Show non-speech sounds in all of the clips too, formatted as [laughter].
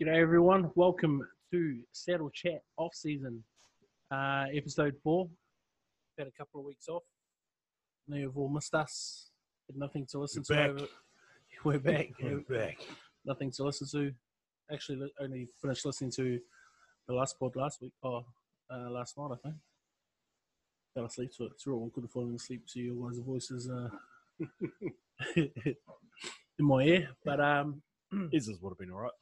G'day everyone. Welcome to Saddle Chat off season, uh, episode four. Had a couple of weeks off. Now you've all missed us. Had nothing to listen We're to. back. over- [laughs] We're back. We're back. Nothing to listen to. Actually, only finished listening to the last pod last week. Oh, uh, last night I think. Fell asleep to it. It's real awkward falling asleep to your guys' voices uh, [laughs] in my ear. But um, [clears throat] Iz's would have been alright.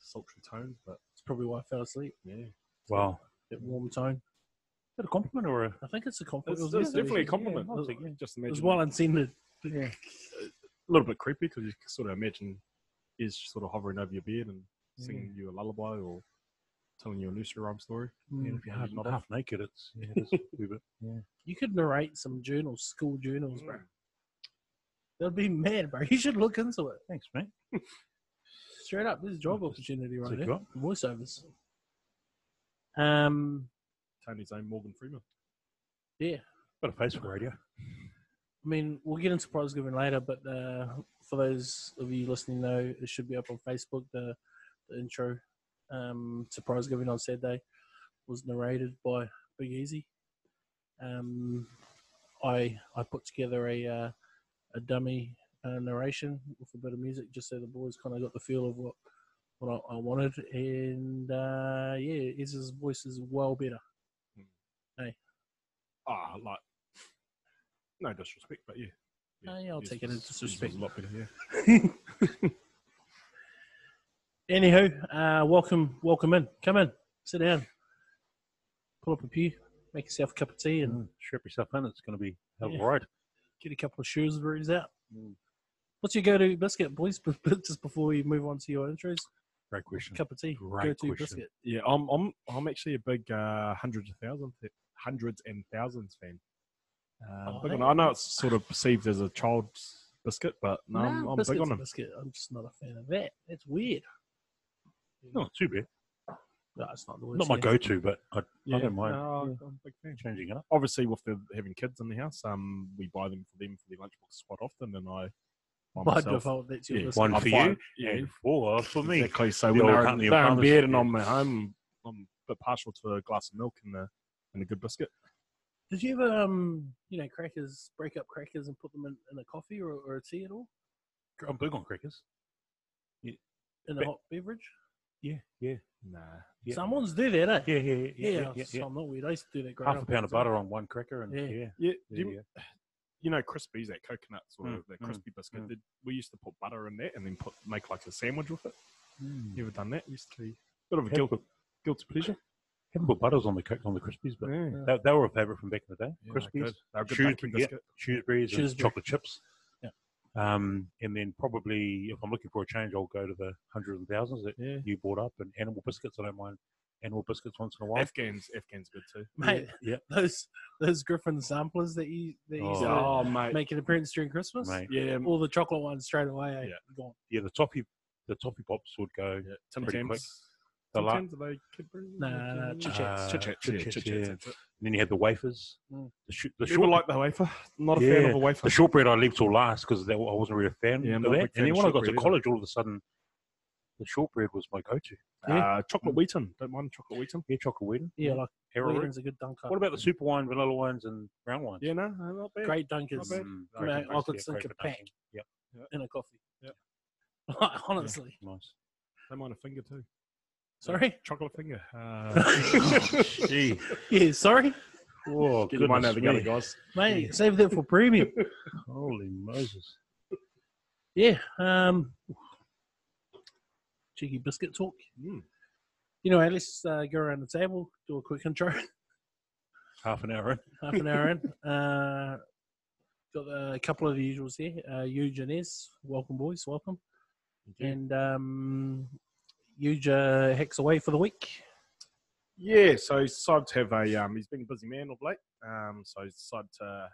Sultry tone, but it's probably why I fell asleep. yeah. Wow. bit warm tone. Is that a compliment or a? I think it's a compliment. It's, It was it's definitely a compliment. Yeah, it was, Yeah, Just it imagine. was well intended. Yeah. a little bit creepy because you sort of imagine Iz sort of hovering over your bed and singing you a lullaby or telling you a nursery rhyme story. Yeah, if you're half, Not half naked, it's yeah, it is a bit. [laughs] Yeah. You could narrate some journals, school journals, bro. Mm. That'd be mad, bro. You should look into it. Thanks, mate. [laughs] Straight up, there's a job opportunity right got- Voiceovers. Um, Tony's own Morgan Freeman. yeah. Got a face for radio. I mean, we'll get into prize giving later, but uh, for those of you listening, know it should be up on Facebook. The, the intro um, to prize giving on Saturday was narrated by Big Easy. Um, I I put together a uh, a dummy uh, narration with a bit of music, just so the boys kind of got the feel of what what I, I wanted, and uh, yeah, Iz's voice is well better. Hey Ah, like, no disrespect, but yeah. Ah, yeah, I'll Iz take it was- as Iz was disrespect. A lot better, yeah. [laughs] Anywho, uh, welcome, welcome in. Come in, sit down, pull up a pew, make yourself a cup of tea, and Mm, strap yourself in. It's going to be hell Yeah. a ride. get a couple of Shrewsbury's out. Mm. What's your go-to biscuit, boys? [laughs] Just before we move on to your intros, Great question. cup of tea, Great go-to question. biscuit. Yeah, I'm I'm I'm actually a big uh, hundreds of thousands, hundreds and thousands fan. Uh, Oh, big on, I know it's sort of perceived as a child's biscuit, but no, I'm, I'm big on them. biscuit. I'm just not a fan of that. It's weird. Not too bad. No, it's not the worst. Not my go-to, but I, Yeah, I don't mind no, Yeah. I'm big fan. changing it up. Obviously, with the having kids in the house, um, we buy them for them for their lunchbox quite often, and I buy By myself. default, that's your Yeah. One for you, yeah. and four for me. Exactly. So The when old they're, Huntley of they're in Farmers, bed and yeah. I'm at home, I'm a bit partial to a glass of milk and a and a good biscuit. Did you ever, um, you know, crackers, break up crackers and put them in, in a coffee or, or a tea at all? I'm big on crackers. In a Ba- hot beverage? Yeah, yeah, Nah. yeah. Someone's do that, eh? Yeah, yeah, yeah, Yeah, yeah. yeah, so yeah. I'm not weird. I used to do that Half a pound of butter on one cracker, and Yeah. yeah, Yeah. yeah, do you, know crispies, that coconut sort Mm, of that mm, crispy biscuit. mm. We used to put butter in that and then put make like a sandwich with it. Mm. You ever done that? Used to be a bit of a Haven't guilt, put, guilty pleasure. haven't put butters on the co- on the crispies, but Yeah. they, they were a favourite from back in the day. Yeah, they're Crispies, good. They're a good Shrewsbury, yeah. biscuit. Shrewsbury's, and chocolate chips. Yeah. Um, and then probably if I'm looking for a change, I'll go to the hundreds and thousands that Yeah. you bought up, and animal biscuits. I don't mind animal biscuits once in a while. Afghans, Afghans good too. [laughs] Mate, [laughs] Yeah, those those Griffin samplers that you that you used to Oh, mate. make an appearance during Christmas, mate. Yeah, all the chocolate ones straight away. Eh? Yeah. Gone. Yeah, the toppy the toffee pops would go. yeah. Tim Pretty quick. Tams. The Tim la- Tams, are they Nah, nah, Chit Chats. Chit Chats, Chit yeah, Chats, Chit yeah. Chats, that's it. And then you had the wafers. Mm. The, sh- the short, like the wafer. Not a fan of a wafer. the shortbread I leave till last because I wasn't really a fan Yeah, of not a that. And then when I got to shortbread either. college, all of a sudden, the shortbread was my go-to. Uh, chocolate wheaten. Don't mind chocolate wheaten. Yeah, chocolate Wheaton. Yeah, like Arrowroot. Wheaton's a good dunker. What about the super wine, vanilla wines, and brown wines? Yeah, no, no, not bad. great dunkers bad. Mm, I mean, I could sink a pack. Yep. in a coffee. Yep. [laughs] Honestly, Nice. Don't mind a finger too. sorry. Chocolate finger. Uh, [laughs] Gee. Yeah, sorry, Oh, get mind out goodness together, me. guys. mate. Save that for premium. [laughs] Holy Moses. Yeah. Um, cheeky biscuit talk. Mm. You know, let's uh, go around the table, do a quick intro. [laughs] Half an hour in. half an hour in. [laughs] Uh, got a couple of the usuals here. Uh, Huge and Ez, welcome boys, welcome. And um, Huge uh, Heck's away for the week. Yeah, so he's decided to have a. Um, he's been a busy man of late. Um, so he's decided to,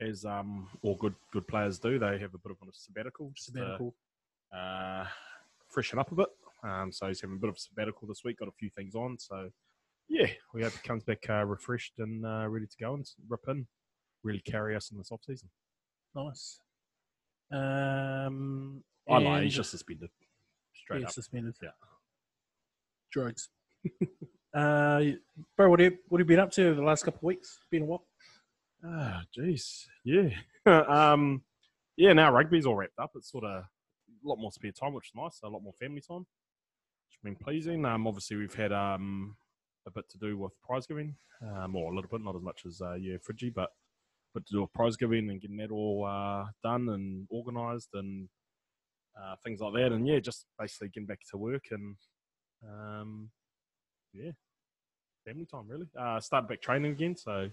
as um, all good good players do, they have a bit of a sabbatical, just to, Sabbatical. uh, freshen up a bit. Um, so he's having a bit of a sabbatical this week. Got a few things on. So yeah, we hope he comes back uh, refreshed and uh, ready to go and rip in, really carry us in this off season. Nice. Um, I lie. He's just suspended. Straight yeah, up. suspended. Yeah. Drugs. [laughs] uh, bro, what have, you, what have you been up to over the last couple of weeks? Been a while. Ah, jeez, yeah, [laughs] um, yeah. Now rugby's all wrapped up. It's sort of a lot more spare time, which is nice. A lot more family time, which has been pleasing. Um, obviously we've had um a bit to do with prize giving, um, or a little bit, not as much as uh, yeah, Fridgie, but but to do with prize giving and getting that all uh, done and organised and uh, things like that. And yeah, just basically getting back to work and um, yeah, family time really. Uh, started back training again, so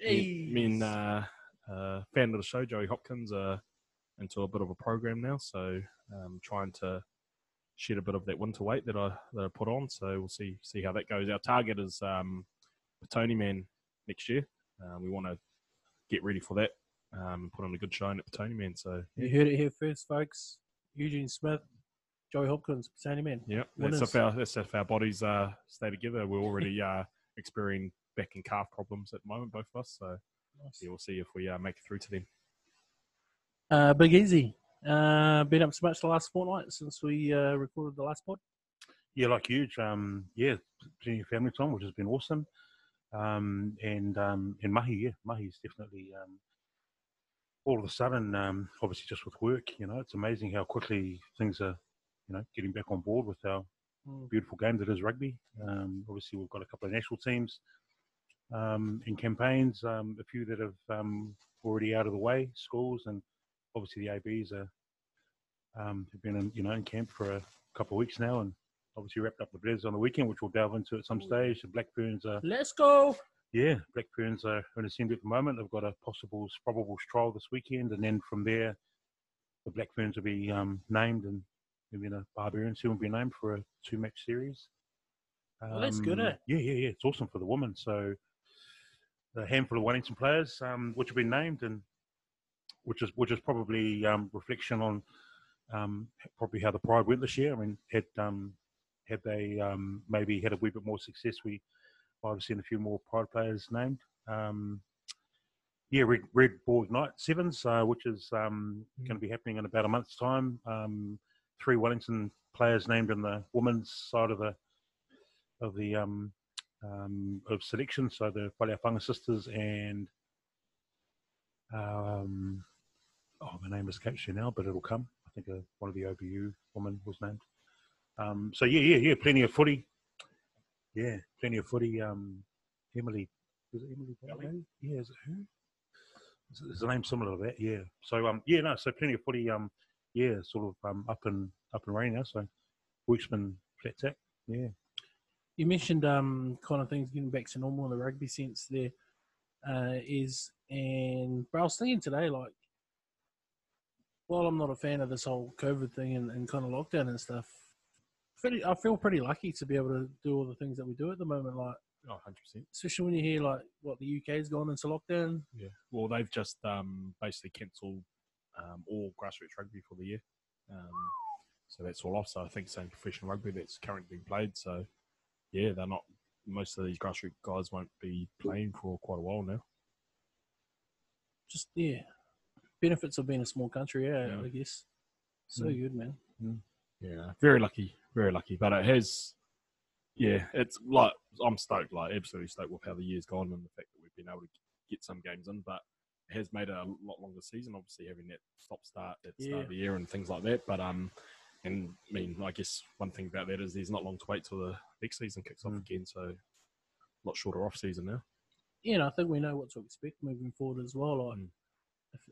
me, me and uh, uh, fan of the show, Joey Hopkins, are into a bit of a program now. So um, trying to shed a bit of that winter weight that I that I put on. So we'll see see how that goes. Our target is um, Petone Man next year. Uh, we want to get ready for that um, and put on a good showing at Petone Man. So You heard it here first, folks. Eugene Smith, Joey Hopkins, Petone Man. yeah, that's if our that's if our bodies uh, stay together. We're already [laughs] uh, experiencing back and calf problems at the moment, both of us. So yeah, we'll see if we uh, make it through to them. Uh, Big Easy. Uh, been up so much the last fortnight since we uh, recorded the last pod. Yeah, like huge. Um, yeah, plenty of family time, which has been awesome. Um, and um, and Mahi, yeah, Mahi's definitely um, all of a sudden, um, obviously just with work, you know, it's amazing how quickly things are, you know, getting back on board with our Mm. beautiful game that is rugby. Um, obviously, we've got a couple of national teams um, in campaigns, um, a few that have um, already out of the way, schools, and obviously the ABs are um, have been in, you know in camp for a couple of weeks now, and obviously wrapped up the Bledisloe on the weekend, which we'll delve into at some stage. The Black Ferns are Let's go. yeah, Black Ferns are in assembly at the moment. They've got a possible probable trial this weekend, and then from there, the Black Ferns will be um, named, and maybe the Barbarians who will be named for a two-match series. Well, that's good, Um, eh? Yeah, yeah, yeah. It's awesome for the women. So, a handful of Wellington players, um, which have been named, and which is which is probably um, reflection on um, probably how the Pride went this year. I mean, had um, had they um, maybe had a wee bit more success, we might have seen a few more Pride players named. Um, yeah, Red, Red Bull Night Sevens, uh, which is um, Mm. going to be happening in about a month's time. Um, three Wellington players named in the women's side of the of the um, um, of selection. So the Whaleawhanga sisters and um, oh, my name escapes you now, but it'll come. I think uh, one of the OBU women was named. Um, so yeah, yeah, yeah, plenty of footy. Yeah, plenty of footy. Um, Emily, is it Emily? Valley? Yeah, is it who? Is, is the name similar to that? Yeah. So um, yeah, no, so plenty of footy. Um, yeah, sort of um, up and up and running now. So been flat tack. Yeah. You mentioned um, kind of things getting back to normal in the rugby sense there uh, is, and but I was thinking today, like, while I'm not a fan of this whole COVID thing and, and kind of lockdown and stuff, pretty, I feel pretty lucky to be able to do all the things that we do at the moment. Like, Oh, 100%. especially when you hear like what the UK's gone into lockdown. Yeah. Well, they've just um, basically cancelled um, all grassroots rugby for the year. Um, so that's all off. So I think same professional rugby that's currently being played. So yeah, they're not. Most of these grassroots guys won't be playing for quite a while now. Just yeah, benefits of being a small country. Yeah, Yeah. I guess. So Mm. good, man. Yeah, very lucky, very lucky. But it has, yeah, it's like I'm stoked, like absolutely stoked with how the year's gone and the fact that we've been able to get some games in. But it has made a lot longer season. Obviously, having that stop start at the start of the year and things like that. But um, and I mean, I guess one thing about that is there's not long to wait till the next season kicks off Mm. again. So a lot shorter off season now. Yeah, and I think we know what to expect moving forward as well. Like Mm.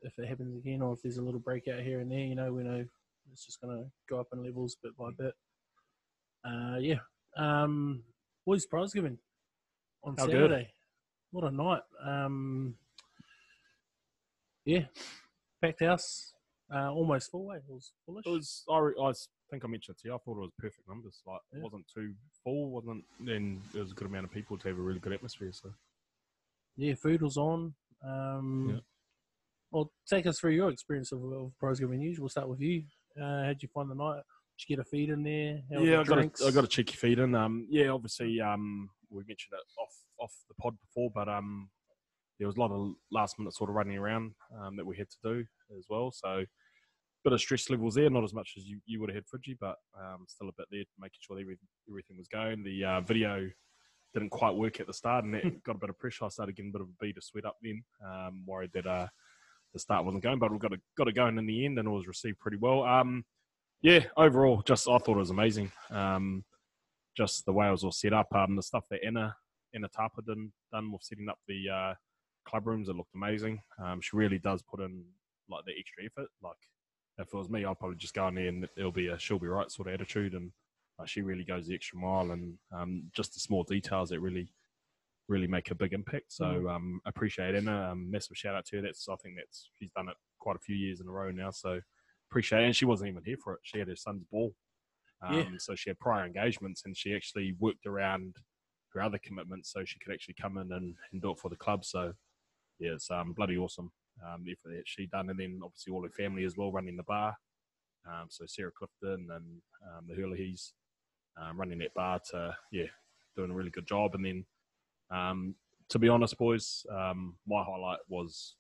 If, if it happens again, or if there's a little breakout here and there, you know, we know it's just going to go up in levels bit by bit. Uh, yeah. Um, boys prize giving on How good. Saturday. What a night. Um, yeah, packed house, uh, almost full. Way it was fullish. It was. I, re- I think I mentioned it to you. I thought it was perfect numbers. Like Yeah. it wasn't too full. wasn't Then there was a good amount of people to have a really good atmosphere. So. yeah, food was on. Um, Yeah. Well, take us through your experience of, of giving news. We'll start with you. Uh, how'd you find the night? Did you get a feed in there? How yeah, I got a, I got a cheeky feed in. Um, yeah, obviously, um, we mentioned it off off the pod before, but um, there was a lot of last minute sort of running around um, that we had to do as well. So bit of stress levels there, not as much as you, you would have had Fridgie, but um, still a bit there, making sure everything, everything was going. The uh, video didn't quite work at the start, and that [laughs] got a bit of pressure. I started getting a bit of a beat of sweat up then, um, worried that uh, the start wasn't going, but we got it, got it going in the end, and it was received pretty well. Um, yeah, overall, just I thought it was amazing. Um, just the way it was all set up, um, the stuff that Anna Anna Tapa done done with setting up the uh, club rooms, it looked amazing. Um, she really does put in like the extra effort. Like if it was me, I'd probably just go in there and it'll be a she'll be right sort of attitude, and she really goes the extra mile, and um, just the small details that really really make a big impact. So Mm. um, appreciate Anna. Um, massive shout out to her. That's I think that's she's done it quite a few years in a row now. So appreciate it. And she wasn't even here for it. She had her son's ball. Um, Yeah. So she had prior engagements and she actually worked around her other commitments so she could actually come in and, and do it for the club. So yeah, it's um, bloody awesome. Um, effort that she done, and then obviously all her family as well running the bar. Um, so Sarah Clifton and um, the Hurleys um, running that bar to yeah, doing a really good job. And then um, to be honest, boys, um, my highlight was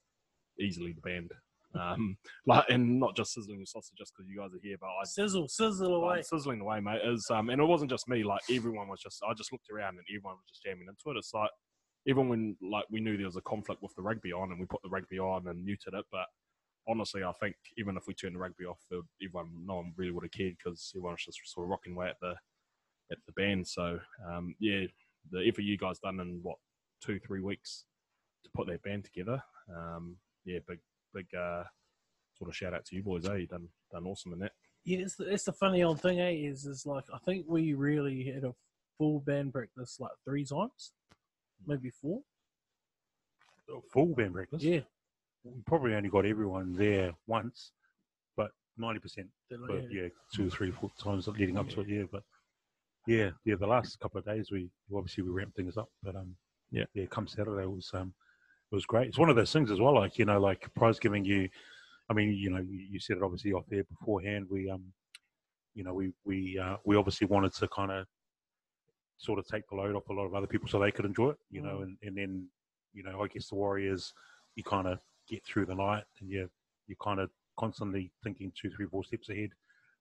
easily the band. Um, [laughs] like, and not just sizzling the sausage just because you guys are here, but I Sizzle, sizzle away. Sizzling away, mate. Is um, and it wasn't just me. Like everyone was just. I just looked around and everyone was just jamming into it. It's like even when like we knew there was a conflict with the rugby on, and we put the rugby on and muted it. But honestly, I think even if we turned the rugby off, everyone, no one really would have cared because everyone was just sort of rocking away at the at the band. So um, yeah, the effort you guys done in what two three weeks to put that band together. Um, yeah, big big uh, sort of shout out to you boys. Eh, you done done awesome in that. Yeah, it's the, it's the funny old thing, eh? Is is like I think we really had a full band practice like three times, maybe four. Full band breakfast. Yeah, We probably only got everyone there once, but ninety percent. like, But yeah, two or three, four times leading up to it. Yeah, but yeah, yeah. The last couple of days, we obviously we ramped things up, but um, Yeah. yeah. Come Saturday it was um, it was great. It's one of those things as well. Like you know, like prize giving you. I mean, you know, you, you said it obviously off there beforehand. We um, you know, we we uh, we obviously wanted to kind of sort of take the load off a lot of other people so they could enjoy it. You know, Mm. and and then you know, I guess the Warriors, you kind of get through the night and you you kind of constantly thinking two, three, four steps ahead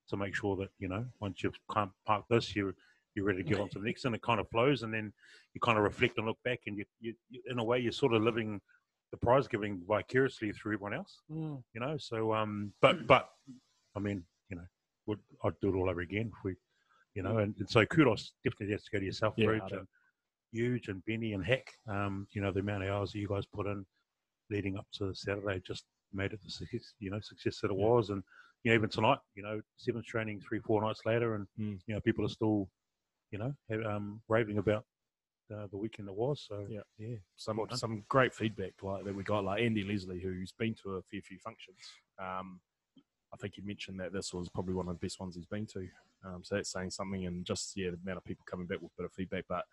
to make sure that you know once you've parked this, you're you're ready to get on to the next, and it kind of flows, and then you kind of reflect and look back, and you, you, you in a way you're sort of living the prize giving vicariously through everyone else, mm, you know. So, um, but but I mean, you know, would I'd do it all over again if we, you know, and, and so kudos definitely has to go to yourself, Yeah, and huge and Benny and Heck, um, you know, the amount of hours that you guys put in leading up to Saturday just made it the success, you know, success that it Yeah. was, and you know, even tonight, you know, seventh training three, four nights later, and Mm. you know, people are still, you know, um, raving about uh, the weekend that was. So Yeah. yeah, some Well some great feedback like that we got like Andy Leslie who's been to a fair few functions. Um, I think he mentioned that this was probably one of the best ones he's been to. Um, so that's saying something, and just yeah, the amount of people coming back with a bit of feedback. But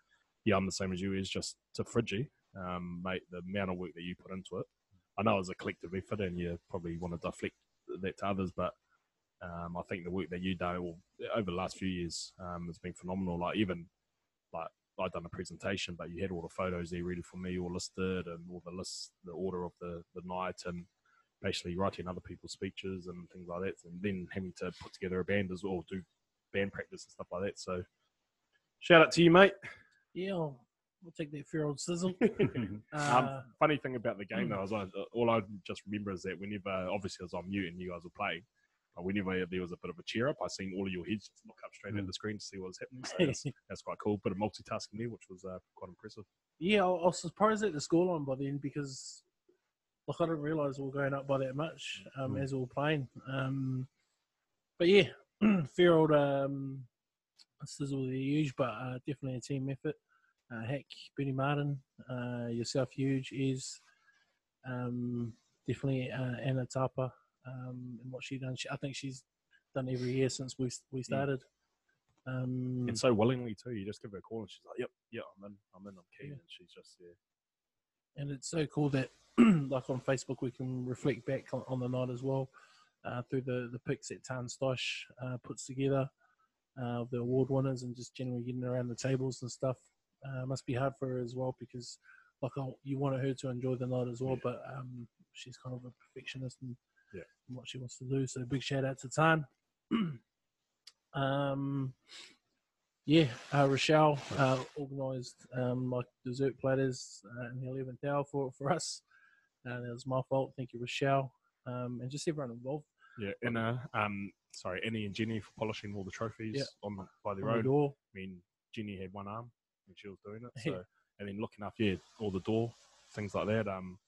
yeah, I'm the same as you. Is just to Fridgie, um, mate, the amount of work that you put into it. I know it was a collective effort, and you probably want to deflect that to others, but um, I think the work that you do well, over the last few years um, has been phenomenal. Like even like I'd done a presentation, but you had all the photos there ready for me, all listed, and all the lists, the order of the, the night, and basically writing other people's speeches and things like that, and then having to put together a band as well, do band practice and stuff like that. So, shout out to you, mate. yeah, I'll, I'll take that fair old sizzle. [laughs] [laughs] um, Uh, funny thing about the game though is I, all I just remember is that whenever obviously I was on mute and you guys were playing, whenever there was a bit of a cheer up, I seen all of your heads just look up straight at Mm. the screen to see what was happening. So that's, [laughs] that's quite cool. Bit of multitasking there, which was uh, quite impressive. yeah, I I was surprised at the scoreline by then because like I didn't realise we were going up by that much um, Mm. as we were playing. Um, but yeah, [clears throat] fair old um, sizzle there, huge, but uh, definitely a team effort. Uh, Heck, Benny Martin, uh, yourself, huge is um, definitely uh, Anna Tapa um, and what she done. She, I think she's done every year since we we started. Um, And so willingly too. You just give her a call and she's like, "Yep, yeah, I'm in, I'm in, I'm keen," Yeah. and she's just yeah. and it's so cool that [clears throat] like on Facebook we can reflect back on, on the night as well uh, through the the pics that Tan Stosh uh, puts together uh, of the award winners and just generally getting around the tables and stuff. Uh, must be hard for her as well because like you wanted her to enjoy the night as well, but um, she's kind of a perfectionist and Yeah. and what she wants to do. So big shout out to Tan. [clears throat] um, yeah, uh, Rochelle uh, organised um, like dessert platters uh, in the eleventh hour for for us. Uh, that was my fault. Thank you, Rochelle, um, and just everyone involved. Yeah, and uh, um, sorry, Annie and Jenny for polishing all the trophies Yeah. on the, by their on the own. door. I mean, Jenny had one arm when she was doing it, Yeah. [laughs] so and then looking after yeah, all the door things like that. Um,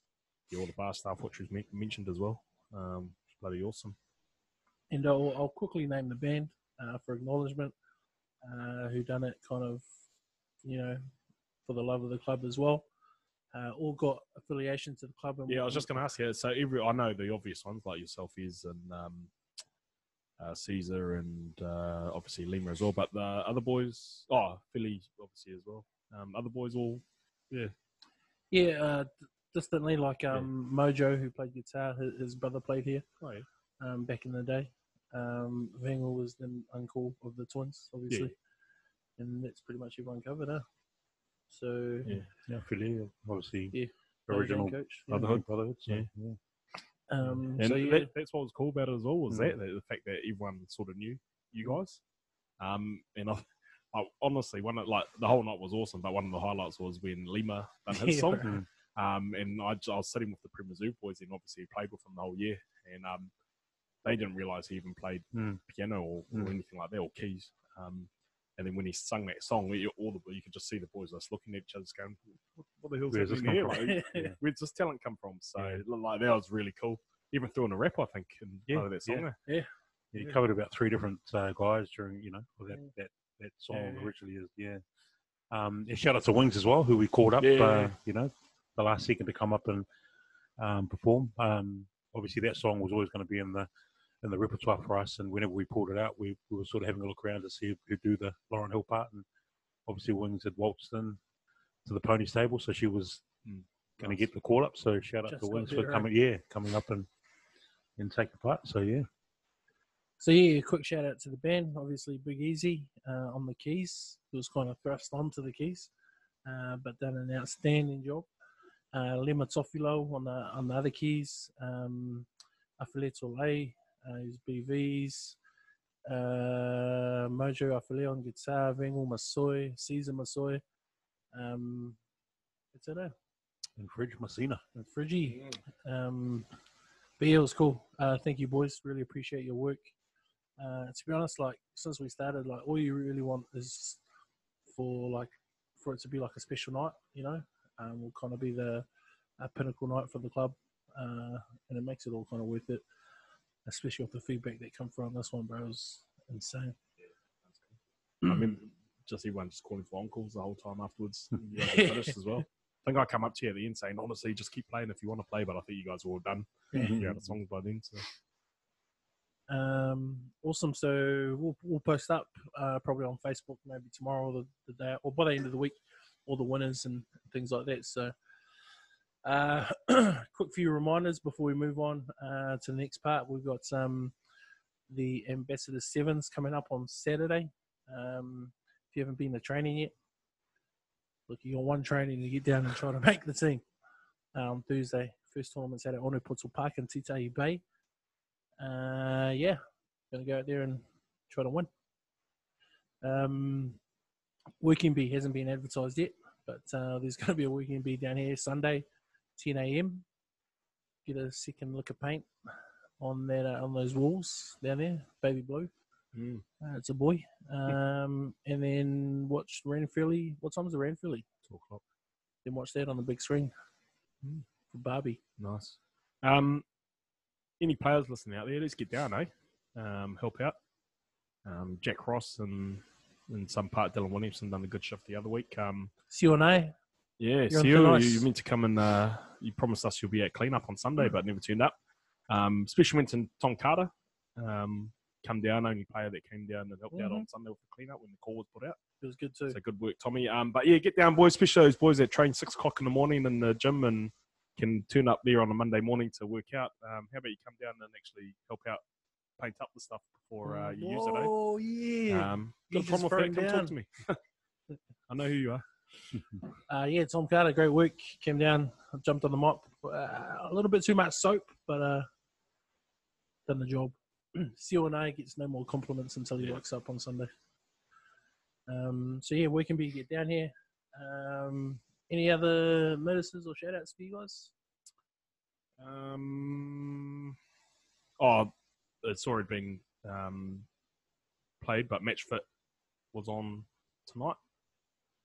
yeah, all the bar staff, which was men- mentioned as well. Um, it's bloody awesome. And I'll, I'll quickly name the band uh, for acknowledgement, uh, who done it kind of, you know, for the love of the club as well. Uh, all got affiliation to the club. And Yeah, I was just going to ask you. So every I know the obvious ones like yourself is and um, uh, Caesar and uh, obviously Lima as well. But the other boys, oh Philly obviously as well. Um, other boys all yeah Yeah, uh, distantly, like um, Mojo, who played guitar, his, his brother played here oh, yeah. um, back in the day. Um, Vengel was the uncle of the twins, obviously. And that's pretty much everyone covered, huh? So, Yeah. Yeah, Philly, obviously, Yeah. original coach. yeah, Brotherhood. brotherhood. So, Yeah. yeah. Um, And so, yeah. that, that's what was cool about it as well was Mm. that, the fact that everyone sort of knew you guys. Um, and I, I honestly one of like the whole night was awesome, but one of the highlights was when Lima done his [laughs] Yeah. song. Um, and I, I was sitting with the Primazoo boys and obviously he played with them the whole year. And um, they didn't realise he even played Mm. piano or, or Mm. anything like that or keys. Um, and then when he sung that song, all the, you could just see the boys just looking at each other, going, "What, what the hell's happening here? from?" Like, [laughs] Yeah. Where's this talent come from? So Yeah. like that was really cool. Even throwing a rap, I think, in Yeah, part of that song. yeah. there. Yeah, he Yeah. covered about three different uh, guys during, you know, that, Yeah. that, that song Yeah. originally is, yeah. Um, and shout out to Wings as well, who we called up, Yeah. uh, you know, the last second to come up and um, perform. Um, obviously, that song was always going to be in the in the repertoire for us, and whenever we pulled it out, we, we were sort of having a look around to see who'd do the Lauryn Hill part, and obviously Wings had waltzed in to the pony stable, so she was Mm, going to get the call up. So shout out Just to Wings for coming, yeah, coming up and and taking part. So yeah. So yeah, a quick shout out to the band. Obviously, Big Easy uh, on the keys. He was kind of thrust onto the keys, uh, but done an outstanding job. Uh, Lima Tofilo on the on the other keys. Um, Afile Tole, uh, his BVs. Uh, Mojo Afile on guitar. Vengel Masoy, Caesar Masoy. Um, eh? And Fridge Messina. and Friggy. Um, but yeah, it was cool. Uh, thank you, boys. Really appreciate your work. Uh, to be honest, like since we started, like all you really want is for like for it to be like a special night. You know, um, will kind of be the a pinnacle night for the club, uh, and it makes it all kind of worth it. Especially with the feedback that come from this one, bro, it was insane. I mean, just everyone just calling for encores the whole time afterwards. [laughs] You guys finished as well. I think I come up to you at the end saying, honestly, just keep playing if you want to play, but I think you guys are all done. You had the songs by then. So. Um, awesome. So we'll, we'll post up uh, probably on Facebook maybe tomorrow or the, the day or by the end of the week, all the winners and things like that. So, uh, [clears throat] quick few reminders before we move on uh, to the next part. We've got um, the Ambassador Sevens coming up on Saturday. Um, if you haven't been to training yet, look, you got one training to get down and try to [laughs] make the team. Um, Thursday, first tournament's at Onepoto Park in Titahi Bay uh, yeah, gonna go out there and try to win. Um, Working Bee hasn't been advertised yet, but uh, there's [laughs] going to be a Working Bee down here Sunday, 10 a.m. Get a second lick of paint on that uh, on those walls down there, baby blue. Mm. Uh, it's a boy. Um, and then watch Ranfurly. What time's the Ranfurly? Two o'clock. Then watch that on the big screen Mm. for Barbie. Nice. Um, any players listening out there, let's get down, eh? Um, help out. Um, Jack Ross and in some part Dylan Williamson done a good shift the other week. Um, See you on A. yeah, You're on Seal, thin you, you meant to come and uh, you promised us you'll be at cleanup on Sunday, but never turned up. Um, special mention Tom Carter, um, come down, only player that came down and helped out Mhm. on Sunday with the cleanup when the call was put out. It was good too. So good work, Tommy. Um, but yeah, get down, boys. Especially those boys that train six o'clock in the morning in the gym and can turn up there on a Monday morning to work out. Um, how about you come down and actually help out, paint up the stuff before uh, you use it? Eh? Oh yeah. Um, got a problem with that? Come talk to me. [laughs] I know who you are. [laughs] Uh, yeah, Tom Carter, great work. Came down, jumped on the mop. Uh, a little bit too much soap, but uh, done the job. [clears throat] Seal and I gets no more compliments until he Yeah. wakes up on Sunday. Um, so yeah, where can we get down here? Um, any other notices or shout outs for you guys? Um, oh, it's already been um, played, but Match Fit was on tonight.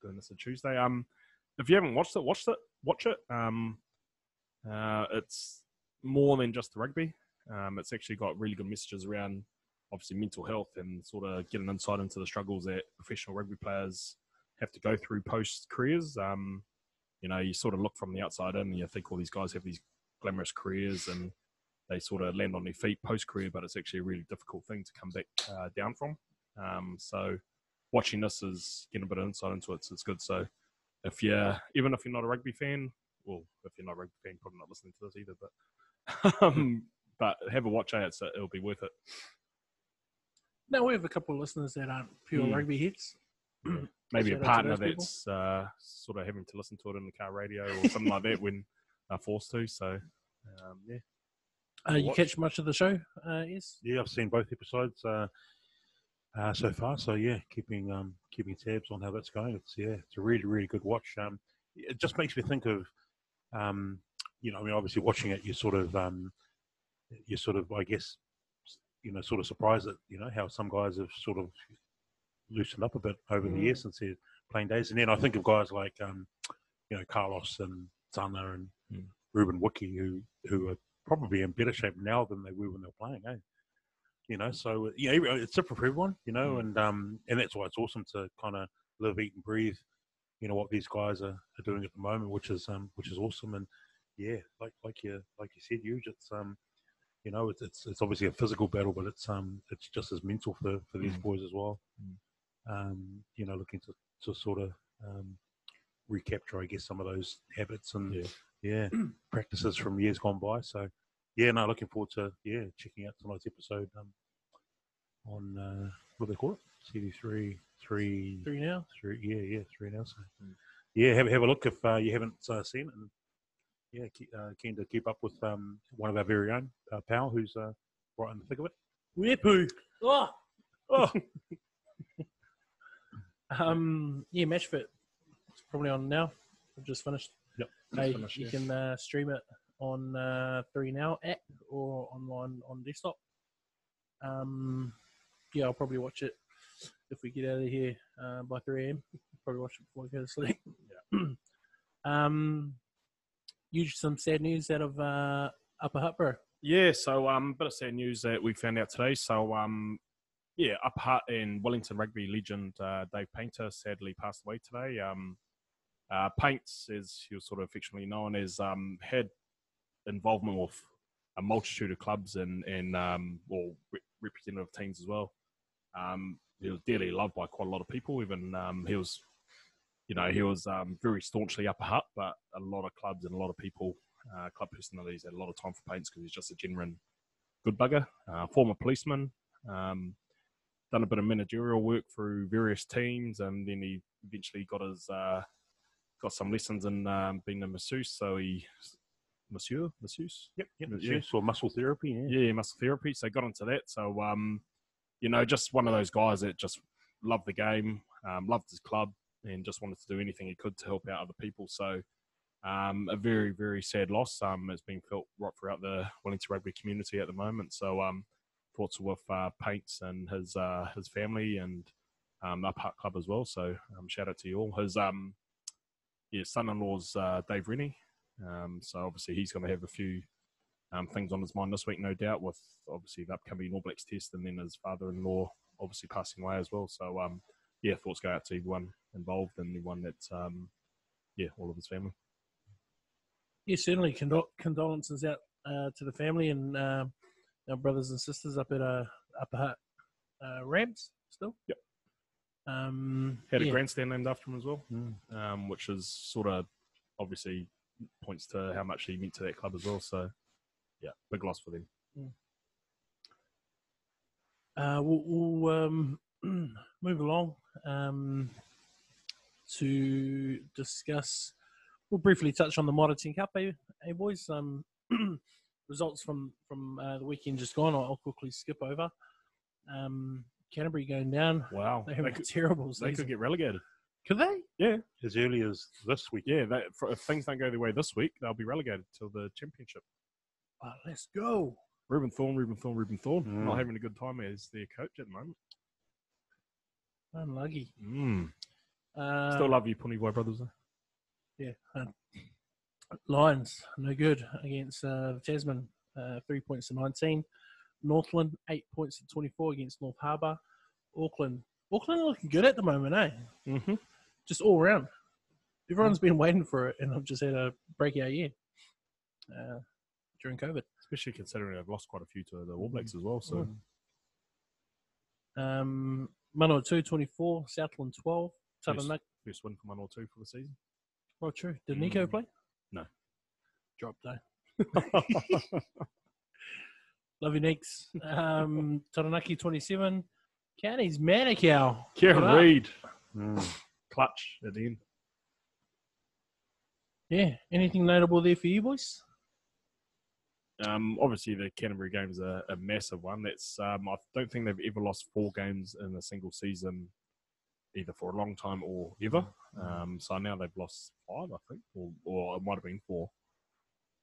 Doing this on Tuesday. Um, if you haven't watched it, watch it. Watch it. Um, uh, it's more than just the rugby. Um, it's actually got really good messages around obviously mental health and sort of getting insight into the struggles that professional rugby players have to go through post careers. Um, you know, you sort of look from the outside in and you think all these guys have these glamorous careers and they sort of land on their feet post career, but it's actually a really difficult thing to come back uh, down from. Um, so watching this is getting a bit of insight into it. So it's good. So if you're, even if you're not a rugby fan, well, if you're not a rugby fan, probably not listening to this either, but, [laughs] um, but have a watch. eh, It's, it'll be worth it. Now we have a couple of listeners that aren't pure Hmm. rugby heads. [clears throat] Maybe a partner that's uh, sort of having to listen to it in the car radio or something like that when they're forced to. So, um, yeah. Uh, you Watch. catch much of the show? Uh, yes. Yeah, I've seen both episodes uh, uh, so far. So yeah, keeping um, keeping tabs on how that's going. It's yeah, it's a really really good watch. Um, it just makes me think of, um, you know, I mean, obviously watching it, you sort of um, you sort of, I guess, you know, sort of surprised at you know how some guys have sort of loosened up a bit over the Mm. years since their playing days, and then I think of guys like um, you know Carlos and Zana and Mm. Ruben Wiki who who are probably in better shape now than they were when they were playing. Eh? You know, so yeah, every- it's different for everyone. You know, Mm. and um, and that's why it's awesome to kind of live, eat, and breathe. You know what these guys are, are doing at the moment, which is um, which is awesome. And yeah, like like you like you said, Huge, it's um, you know, it's it's, it's obviously a physical battle, but it's um, it's just as mental for, for these Mm. boys as well. Mm. Um, you know, looking to to sort of um, recapture, I guess, some of those habits and Yeah. Yeah, [clears throat] practices from years gone by. So yeah, no, looking forward to yeah checking out tonight's episode um, on uh, what do they call it? CD three three Three now. three yeah yeah three now. So Mm. yeah, have have a look if uh, you haven't uh, seen it. And, yeah, keep, uh, keen to keep up with um, one of our very own, uh, Pal, who's uh, right in the thick of it. Weepu. Oh. Oh, [laughs] Um, yeah, Match Fit. It's probably on now. I've just finished. Hey, you yeah. can uh, stream it on uh, Three Now app or online on desktop. Um, yeah, I'll probably watch it if we get out of here uh, by 3 a.m. Probably watch it before I go to sleep. Yeah. [clears throat] um, huge some sad news out of uh, Upper Hutborough. Yeah, so um, a bit of sad news that we found out today. So um, yeah, up Hutt and Wellington rugby legend uh, Dave Painter sadly passed away today. Um, uh, Paints, as he was sort of affectionately known, as um, had involvement with a multitude of clubs and and um, or re- representative teams as well. Um, he was dearly loved by quite a lot of people. Even um, he was, you know, he was um, very staunchly Upper Hutt, but a lot of clubs and a lot of people uh, club personalities had a lot of time for Paints because he's just a genuine good bugger. Uh, former policeman, um, done a bit of managerial work through various teams, and then he eventually got his uh, got some lessons in um, being a masseuse. So he monsieur masseuse, yep, yep. Yeah. So muscle therapy, yeah. yeah, muscle therapy. So got into that. So um, you know, just one of those guys that just loved the game, um, loved his club, and just wanted to do anything he could to help out other people. So um, a very very sad loss. Um, it's been felt right throughout the Wellington rugby community at the moment. So um, thoughts with uh, Paints and his uh, his family and um, the Park Club as well. So um, shout out to you all. His um, yeah, son-in-law's uh, Dave Rennie. Um, so obviously he's going to have a few um, things on his mind this week, no doubt, with obviously the upcoming All Blacks test and then his father-in-law obviously passing away as well. So um, yeah, thoughts go out to everyone involved and everyone that um, yeah, all of his family. Yeah, certainly. Condol- condolences out uh, to the family and uh, our brothers and sisters up at uh, Upper Hutt uh, Rams still. Yep. Um, Had yeah. a grandstand named after him as well, Mm. um, which is sort of obviously points to how much he meant to that club as well. So yeah, big loss for them. Uh, we'll we'll um, [clears throat] move along um, to discuss. We'll briefly touch on the Mitre 10 Cup, eh, eh boys? Um, [clears throat] results from from uh, the weekend just gone. I'll, I'll quickly skip over. Um, Canterbury going down. Wow. They They have a could, terrible they could get relegated. Could they? Yeah. As early as this week. Yeah. They, for, if things don't go their way this week, they'll be relegated till the championship. Ah, let's go. Reuben Thorne, Reuben Thorne, Reuben Thorne. Mm. Not having a good time as their coach at the moment. Unlucky. Mm. Uh, Still love you, Pony Boy brothers. Though. Yeah. Uh, Lions, no good against uh, Tasman. Uh, three points to 19. Northland, eight points to 24 against North Harbour. Auckland. Auckland are looking good at the moment, eh? Mm-hmm. Just all round. Everyone's been waiting for it, and I've just had a breakout year uh, during COVID. Especially considering they've lost quite a few to the All Blacks as well. So Mm. Um, Manawatu 24, Southland 12. Yes. Taranaki. first win for two for the season. Oh, true. Did Nico Mm. play? No. Dropped though. [laughs] [laughs] Love you, Nicks. Um, [laughs] Taranaki 27. Counties Manukau. Kieran. Reid, Mm. clutch at the end. Yeah. Anything notable there for you, boys? Um, obviously, the Canterbury game's a, a massive one. That's um, I don't think they've ever lost four games in a single season, either for a long time or ever. Um, so now they've lost five, I think, or, or it might have been four.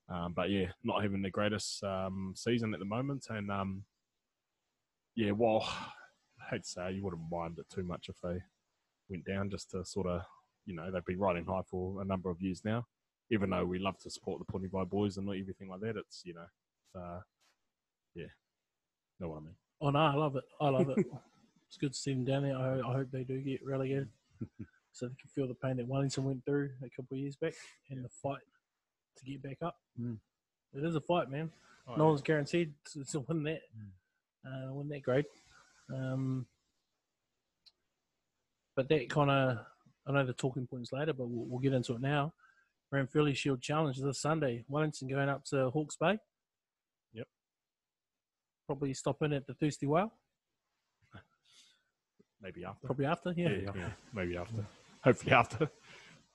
Um, but yeah, not having the greatest um, season at the moment, and um, yeah, well, I hate to say you wouldn't mind it too much if they went down, just to sort of, you know, they've been riding high for a number of years now even though we love to support the Pony by boys and not everything like that, it's you know, it's, uh, yeah, know what I mean. Oh, no, I love it. I love it. [laughs] it's good to see them down there. I, I hope they do get relegated [laughs] so they can feel the pain that Wellington went through a couple of years back and the fight to get back up. Mm. It is a fight, man. Oh, no yeah. one's guaranteed to, to win that, uh, win that grade. Um, but that kind of, I know the talking points later, but we'll, we'll get into it now. Ranfurly Shield Challenge this Sunday. Wellington going up to Hawke's Bay. Yep. Probably stop in at the Thirsty Whale. maybe after. Probably after, yeah. yeah, yeah, maybe after. Hopefully after.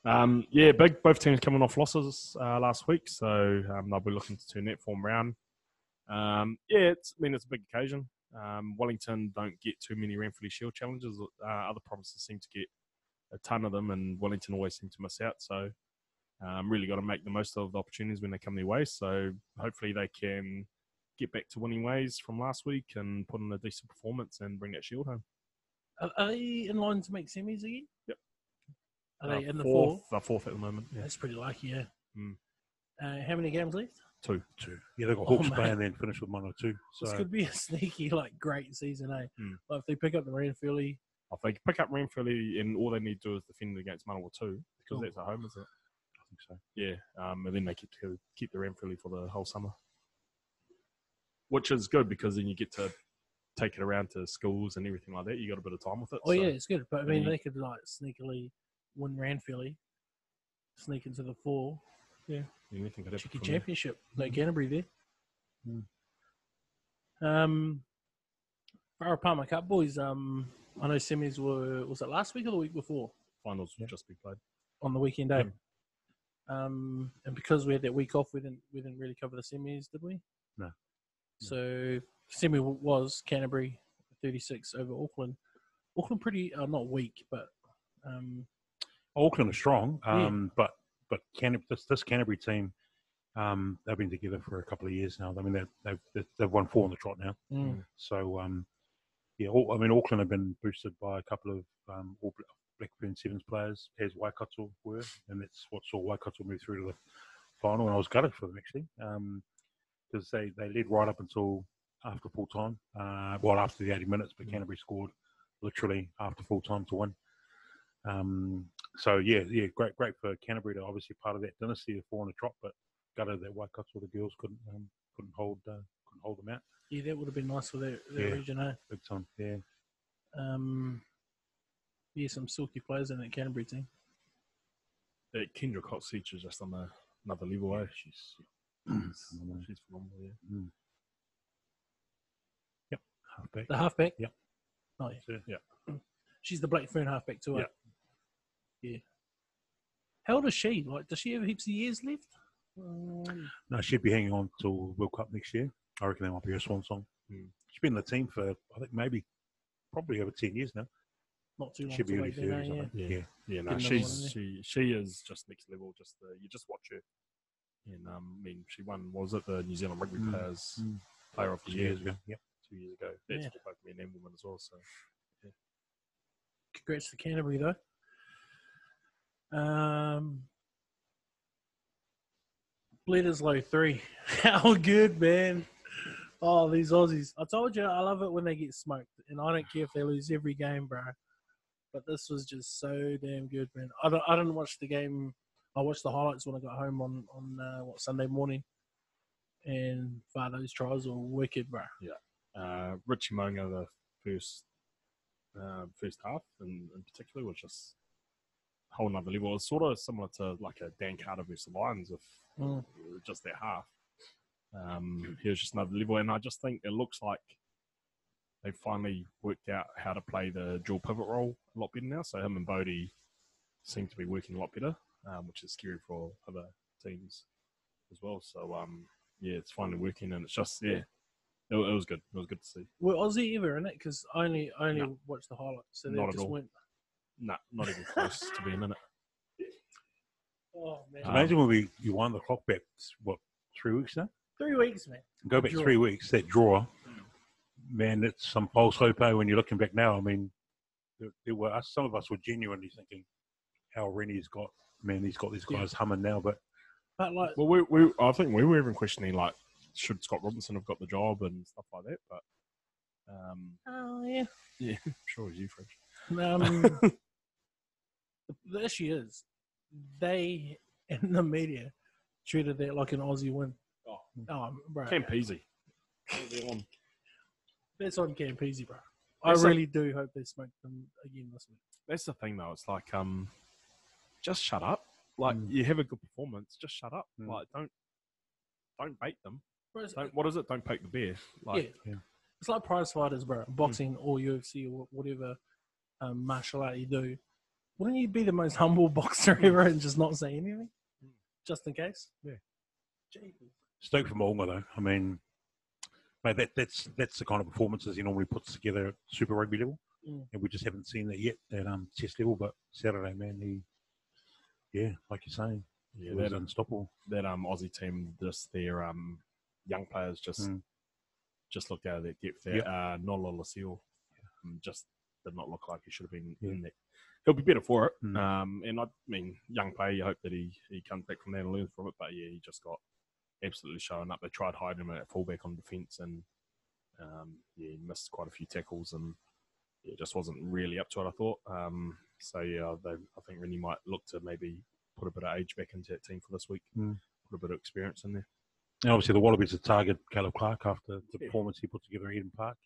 Um, yeah, big. Both teams coming off losses uh, last week, so um, they'll be looking to turn that form round. Um, yeah, it's, I mean it's a big occasion. Um, Wellington don't get too many Ranfurly Shield challenges. Uh, other provinces seem to get a ton of them, and Wellington always seem to miss out. So, um, really got to make the most of the opportunities when they come their way. So, hopefully they can get back to winning ways from last week and put in a decent performance and bring that shield home. Are, are they in line to make semis again? Yep. Are Uh, they in the fourth, four? They're fourth at the moment. Yeah. That's pretty lucky, yeah. Mm. Uh, how many games left? Two. Two. Yeah, they've got Oh, Hawke's Bay and then finish with one or two. This So could be a [laughs] sneaky, like, great season, eh? Mm. Like, if they pick up the Ranfurly, If they pick up Ranfurly and all they need to do is defend against Manawatu, because Cool. that's at home, is it? I think so. Yeah, um, and then they keep keep the Ranfurly for the whole summer, which is good because then you get to take it around to schools and everything like that. You got a bit of time with it. oh, so- yeah, it's good. But, I mean, Mhm. they could, like, sneakily win Ranfurly, sneak into the four, anything could happen. cheeky there. championship. No Canterbury there. Mm. Um, Farah Palmer Cup boys. Um, I know semis were was it last week or the week before Finals Yeah. just be played. on the weekend day. Mm. Um, and because we had that week off, we didn't we didn't really cover the semis, did we? No. So semi was Canterbury thirty six over Auckland. Auckland pretty uh, not weak, but um, Auckland are strong, Yeah. um, but but Canterbury, this, this Canterbury team, um, they've been together for a couple of years now. I mean, they've they've, they've- won four on the trot now. mm, So um, yeah, all, I mean, Auckland have been boosted by a couple of um, All Black Fern Sevens players, as Waikato were, and that's what saw Waikato move through to the final. And I was gutted for them actually, because they they led right up until after full time, uh, well after the 80 minutes, but Mm. Canterbury scored literally after full time to win. Um, so yeah, yeah, great, great for Canterbury to obviously part of that dynasty of four on the trot, but gutted that Waikato the girls couldn't um, couldn't hold uh, couldn't hold them out yeah, that would have been nice for that, that Yeah. region. Eh? big time. Yeah. Um, yeah, some silky players in that Canterbury team. That Kendra Cox is just on a, another level. Eh? She's, she's, [clears throat] Phenomenal. she's phenomenal. Yeah. halfback. The halfback. Yep. Oh yeah. So, Yeah. She's the Black Fern halfback too. eh? Yeah. Yeah. How old is she? Like, does she have heaps of years left? Um, No, she'd be hanging on till World Cup next year. I reckon that might be her swan song. Hmm. She's been in the team for I think maybe probably over ten years now. not too long. She'd be to early thirties, yeah. Yeah. Yeah. Yeah, no, she's one she she is just next level. Just the, you just watch her. And um, I mean, she won. Was it the New Zealand Rugby Mm, Players mm. Player of the Two Year years ago. Yep. two years ago? That's Yeah. for both men and women as well. So Congrats to Canterbury though. Um, Bledisloe three. [laughs] How good, man! Oh, these Aussies! I told you, I love it when they get smoked, and I don't care if they lose every game, bro. But this was just so damn good, man. I don't, I didn't watch the game. I watched the highlights when I got home on on uh, what Sunday morning, and wow, those tries were wicked, bro. Yeah. Uh, Richie Mo'unga, the first uh, first half in, in particular, was just whole nother level. It's sort of similar to like a Dan Carter versus the Lions, if Mm. just their half. Um, he was just another level, and I just think it looks like they finally worked out how to play the dual pivot role a lot better now. So him and Bodie seem to be working a lot better, um, which is scary for other teams as well. So um, yeah, it's finally working, and it's just yeah, it, it was good. It was good to see. Were Aussie ever in it? Because I only I only No. watched the highlights, so they just all. went. Nah, not even close to being in it. Oh man, Um, Imagine when we you won the clock back. What three weeks now? three weeks, man. Go back Draw. three weeks. That draw, man, it's some false hope. eh, When you're looking back now, I mean, there, there were us- some of us were genuinely thinking, how Rennie's got man, he's got these Yeah. guys humming now. But But like, Well, we, we, I think we were even questioning like, should Scott Robertson have got the job and stuff like that. But um, oh yeah. yeah, I'm [laughs] sure it was you, French. Um, [laughs] the, the issue is, they in the media treated that like an Aussie win. Oh. Oh, bro, Campese. that's on Campese, bro. I That's a- really do hope they smoke them again this week. That's the thing, though. It's like, um, just shut up. Like Mm. you have a good performance, just shut up. Mm. Like don't, don't bait them. Bro, Don't. What is it? Don't poke the bear. Like yeah. Yeah. it's like prize fighters, bro. Boxing or UFC or whatever um, martial art you do. Wouldn't you be the most humble boxer ever and just not say anything, Mm. just in case? Yeah. Jeepers. Stoke from Mo'unga, though. I mean, mate, that, that's that's the kind of performances he normally puts together at Super Rugby level, Mm. and we just haven't seen that yet at um, Chess level. But Saturday, man, he, yeah, like you're saying, yeah, that, unstoppable. that um Aussie team, just their um young players just Mm. just looked out of their depth there. Yep. Uh, Noah Lolesio um, just did not look like he should have been Yeah. in there. He'll be better for it. Mm. Um, and I mean, young player, you hope that he, he comes back from that and learns from it. But yeah, he just got absolutely showing up. They tried hiding him at fullback on defence, and um, yeah, he missed quite a few tackles, and yeah, just wasn't really up to it. I thought. Um, so yeah, they, I think Rennie might look to maybe put a bit of age back into that team for this week. Mm. Put a bit of experience in there. And obviously, the Wallabies have target Caleb Clarke after the Yeah. performance he put together at Eden Park.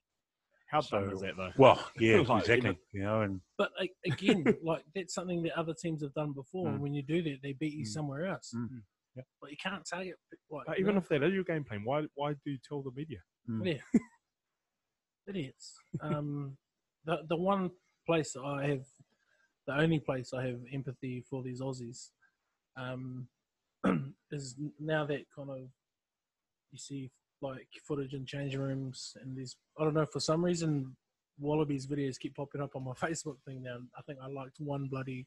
How So- dumb is that though? Well, yeah, [laughs] Like, exactly. You know, and But like, again, [laughs] like that's something that other teams have done before. Mm. When you do that, they beat you Mm. somewhere else. Mm. Yep. But you can't target like But even no, if that is your game plan, why why do you tell the media? mm, idiots. [laughs] Um, the the one place I have, the only place I have empathy for these Aussies, um, [clears throat] is now that kind of you see like footage in changing rooms and these. I don't know for some reason. Wallabies videos keep popping up on my [laughs] Facebook thing now. I think I liked one bloody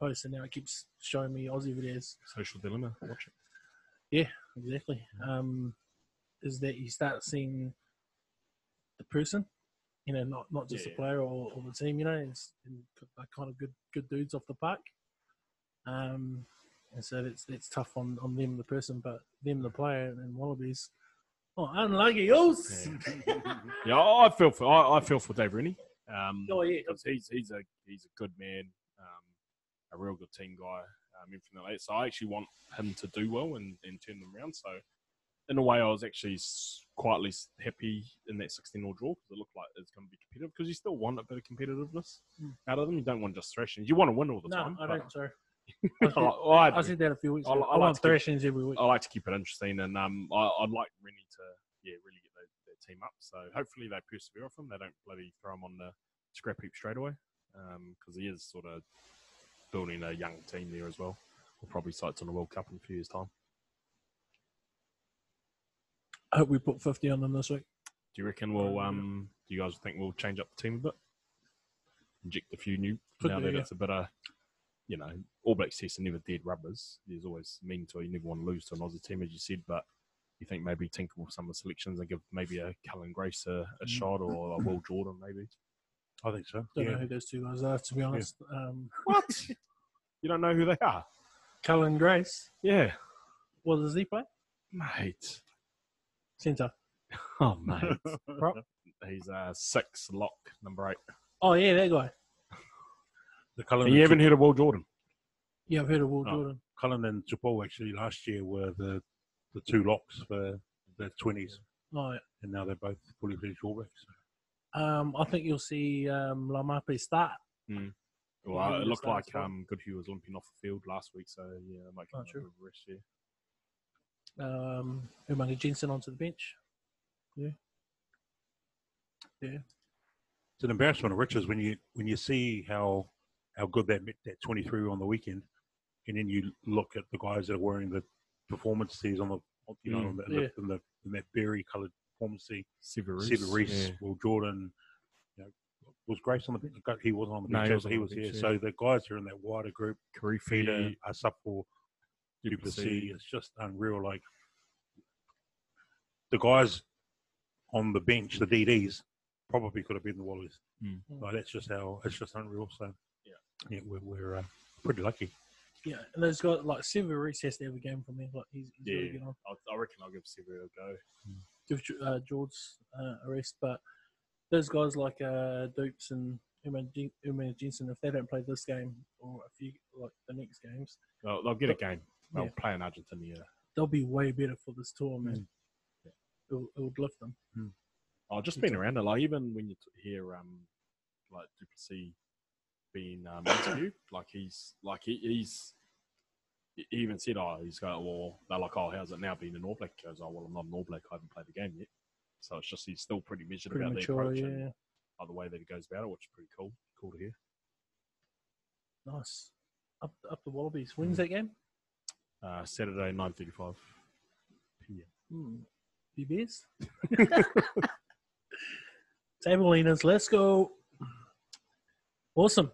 post and now it keeps showing me Aussie videos. Social dilemma. Watch it. Yeah, exactly. Um, is that you start seeing the person, you know, not not just Yeah. the player or, or the team, you know, it's and they're kind of good good dudes off the park. Um, and so it's it's tough on, on them the person, but them the player and Wallabies. Oh, unlucky, [laughs] oh, Yeah, I feel for I, I feel for Dave Rennie. Um, oh yeah, he's he's a he's a good man, um, a real good team guy, um, infinitely. So I actually want him to do well and, and turn them around. So in a way, I was actually quietly happy in that 16 0 draw because it looked like it's going to be competitive. Because you still want a bit of competitiveness Mm. out of them. You don't want just thrashing. You want to win all the no, time. I don't. Sorry, I, [laughs] I I said that a few weeks ago. li- I I, like want to keep- thrashings every week. I like to keep it interesting, and um, I, I'd like Rennie to yeah really get their, that team up. So hopefully they persevere with him. They don't bloody throw him on the scrap heap straight away because he is sort of building a young team there as well. We'll probably sights on the World Cup in a few years' time. I hope we put 50 on them this week. Do you reckon we'll um? Do you guys think we'll change up the team a bit? Inject a few new Could now do, that yeah. it's a bit of, you know, All Blacks tests are never dead rubbers. There's always mean to it. You never want to lose to an Aussie team, as you said. But you think maybe tinker with some of the selections and give maybe a Cullen Grace a, a Mm. shot or a Will Jordan maybe. I think so. Don't know who those two guys are, to be honest. Um, What? you don't know who they are? Cullen Grace. Yeah, What does he play? mate. Centre. [laughs] Oh mate. [laughs] Prop. He's uh, six lock number eight. Oh, yeah, that guy. The Cullen And you and haven't heard of Will Jordan? Yeah, I've heard of Will Oh. Jordan. Cullen and Tupou actually last year were the the two locks for the twenties, Oh, yeah. and now they're both fully fledged All Blacks. Um, I think you'll see um, Lamape start. Well, Yeah, it looked like spot. um, Goodhue was limping off the field last week, so yeah, it might Oh, come true. over the rest. Yeah. Um, Umaga-Jensen onto the bench. Yeah, yeah. It's an embarrassment of riches when you when you see how how good that that twenty three were on the weekend, and then you look at the guys that are wearing the performance tees on the you know Mm, on the, yeah. in, the, in that berry coloured performance tee. Severis. Sevu Reece, yeah. Will Jordan, you know, was Grace on the bench? He wasn't on the No, bench. he so wasn't he was here. bench, So the guys who are in that wider group, Peter, Kirifi, Asafo, Duplessis. Duplessis, it's just unreal. Like the guys on the bench, the DDs, probably could have been the Wallabies. Mm. Like that's just how it's just unreal. So Yeah. yeah, we're, we're uh, pretty lucky. Yeah, and those guys like Sevu Reece has to have a game from there. Like he's, he's really Yeah. good on. I, I reckon I'll give Severio a go. Give uh, George uh, a rest, but those guys like uh, Dupes and Umaga-Jensen, if they don't play this game or a few like the next games, Well, they'll get a game. They'll yeah. play in Argentina. Yeah. they'll be way better for this tour, man. It, will- it would lift them. Oh, just been around it. Like even when you t- hear um, like Duplessis being um, interviewed, [coughs] like he's like he, he's he even said, oh, he's got well, they're like, oh, how's it now being an All Black? He goes, oh, well, I'm not an All Black. I haven't played the game yet. So it's just he's still pretty measured Pretty about mature, the approach yeah. and uh, the way that he goes about it, which is pretty cool. Cool to hear. Nice. Up up the Wallabies. When's that game? Uh, Saturday, nine thirty-five p.m. Hmm. BBs. [laughs] Table leaners. Let's go. Awesome.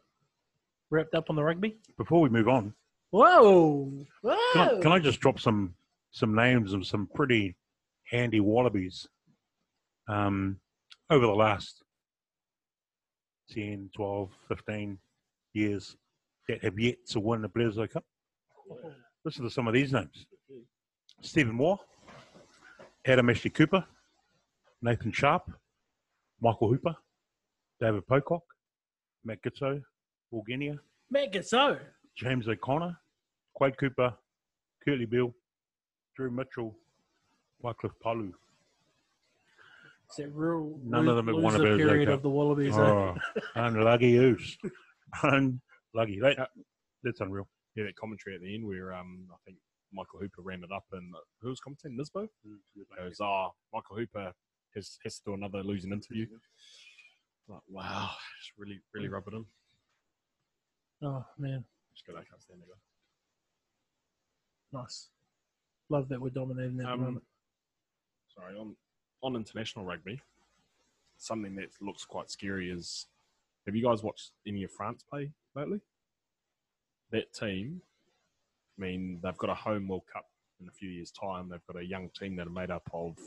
Wrapped up on the rugby. Before we move on, Whoa! Whoa! can I, can I just drop some some names of some pretty handy Wallabies um, over the last 10, 12, 15 years that have yet to win the Bledisloe Cup? Listen to some of these names. Stephen Moore, Adam Ashley Cooper, Nathan Sharpe, Michael Hooper, David Pocock, Matt Giteau, Will Genia, Matt Gasso. James O'Connor, Quade Cooper, Kurtley Beale, Drew Mitchell, Wycliffe Palu. It's that real None of them have won a loser Bledisloe period Cup. of the Wallabies. eh? Oh, unlucky who's. unlucky. [laughs] That, that's unreal. Yeah, that commentary at the end where um, I think Michael Hooper ran it up and uh, who was commentating? Nisbo? goes, oh, Michael Hooper has, has to do another losing interview. Like, wow, just really, really rub it in. Oh man, Just go, I can't stand it. nice. Love that we're dominating at the Um, moment. sorry, on, on international rugby, something that looks quite scary is have you guys watched any of France play lately? That team, I mean, they've got a home World Cup in a few years' time. They've got a young team that are made up of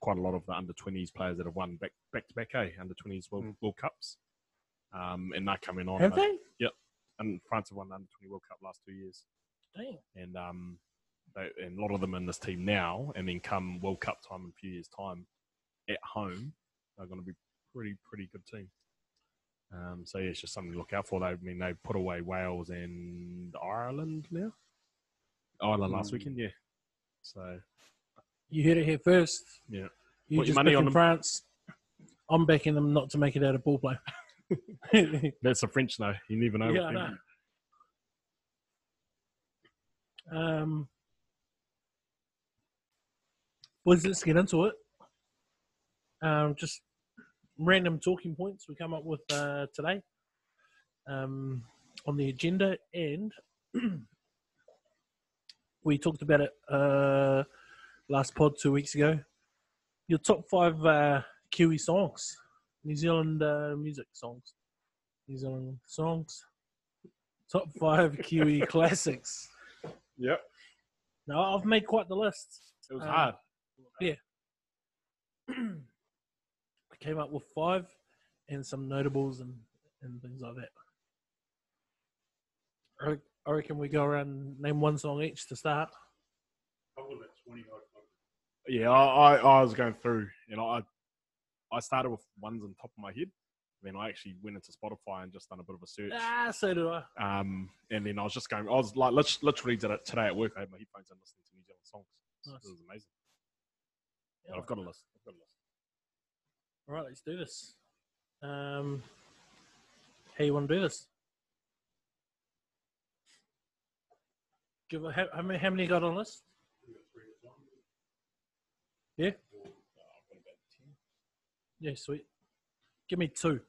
quite a lot of the under 20s players that have won back back to back, eh? Under 20s World, Mm. World Cups. Um, and they're coming on. Have they? Yep. And France have won the under 20 World Cup last two years. Dang. and um, they, and a lot of them in this team now, and then come World Cup time in a few years' time, at home, they're going to be pretty pretty good team. Um, so yeah, it's just something to look out for. They, I mean, they put away Wales and Ireland now. Ireland last Mm. weekend, yeah. So You heard it here first. Yeah. You Put your just money on. France. I'm backing them not to make it out of ball play. [laughs] that's the French though. You never know. Yeah, them. Um, boys, let's get into it. Um, just random talking points we come up with uh, today um, on the agenda, and [clears throat] we talked about it uh, last pod two weeks ago. Your top five uh, Kiwi songs, New Zealand uh, music songs, New Zealand songs. Top five [laughs] Kiwi classics. Yep. Now I've made quite the list. It was Um, hard. Yeah. [clears throat] I came up with five and some notables and, and things like that. I re- I reckon we go around and name one song each to start. Yeah, I, I, I was going through, you know, I I started with ones on top of my head. Then I actually went into Spotify and just done a bit of a search. Ah, so do I. Um, and then I was just going, I was like, lit- literally did it today at work. I had my headphones and listening to New Zealand songs. Nice. It was amazing. Yeah, But I've got a list. I've got a list. All right, let's do this. Um, how you want to do this? Give a, how, how many how many got on list? Yeah. Yeah, sweet. Give me two.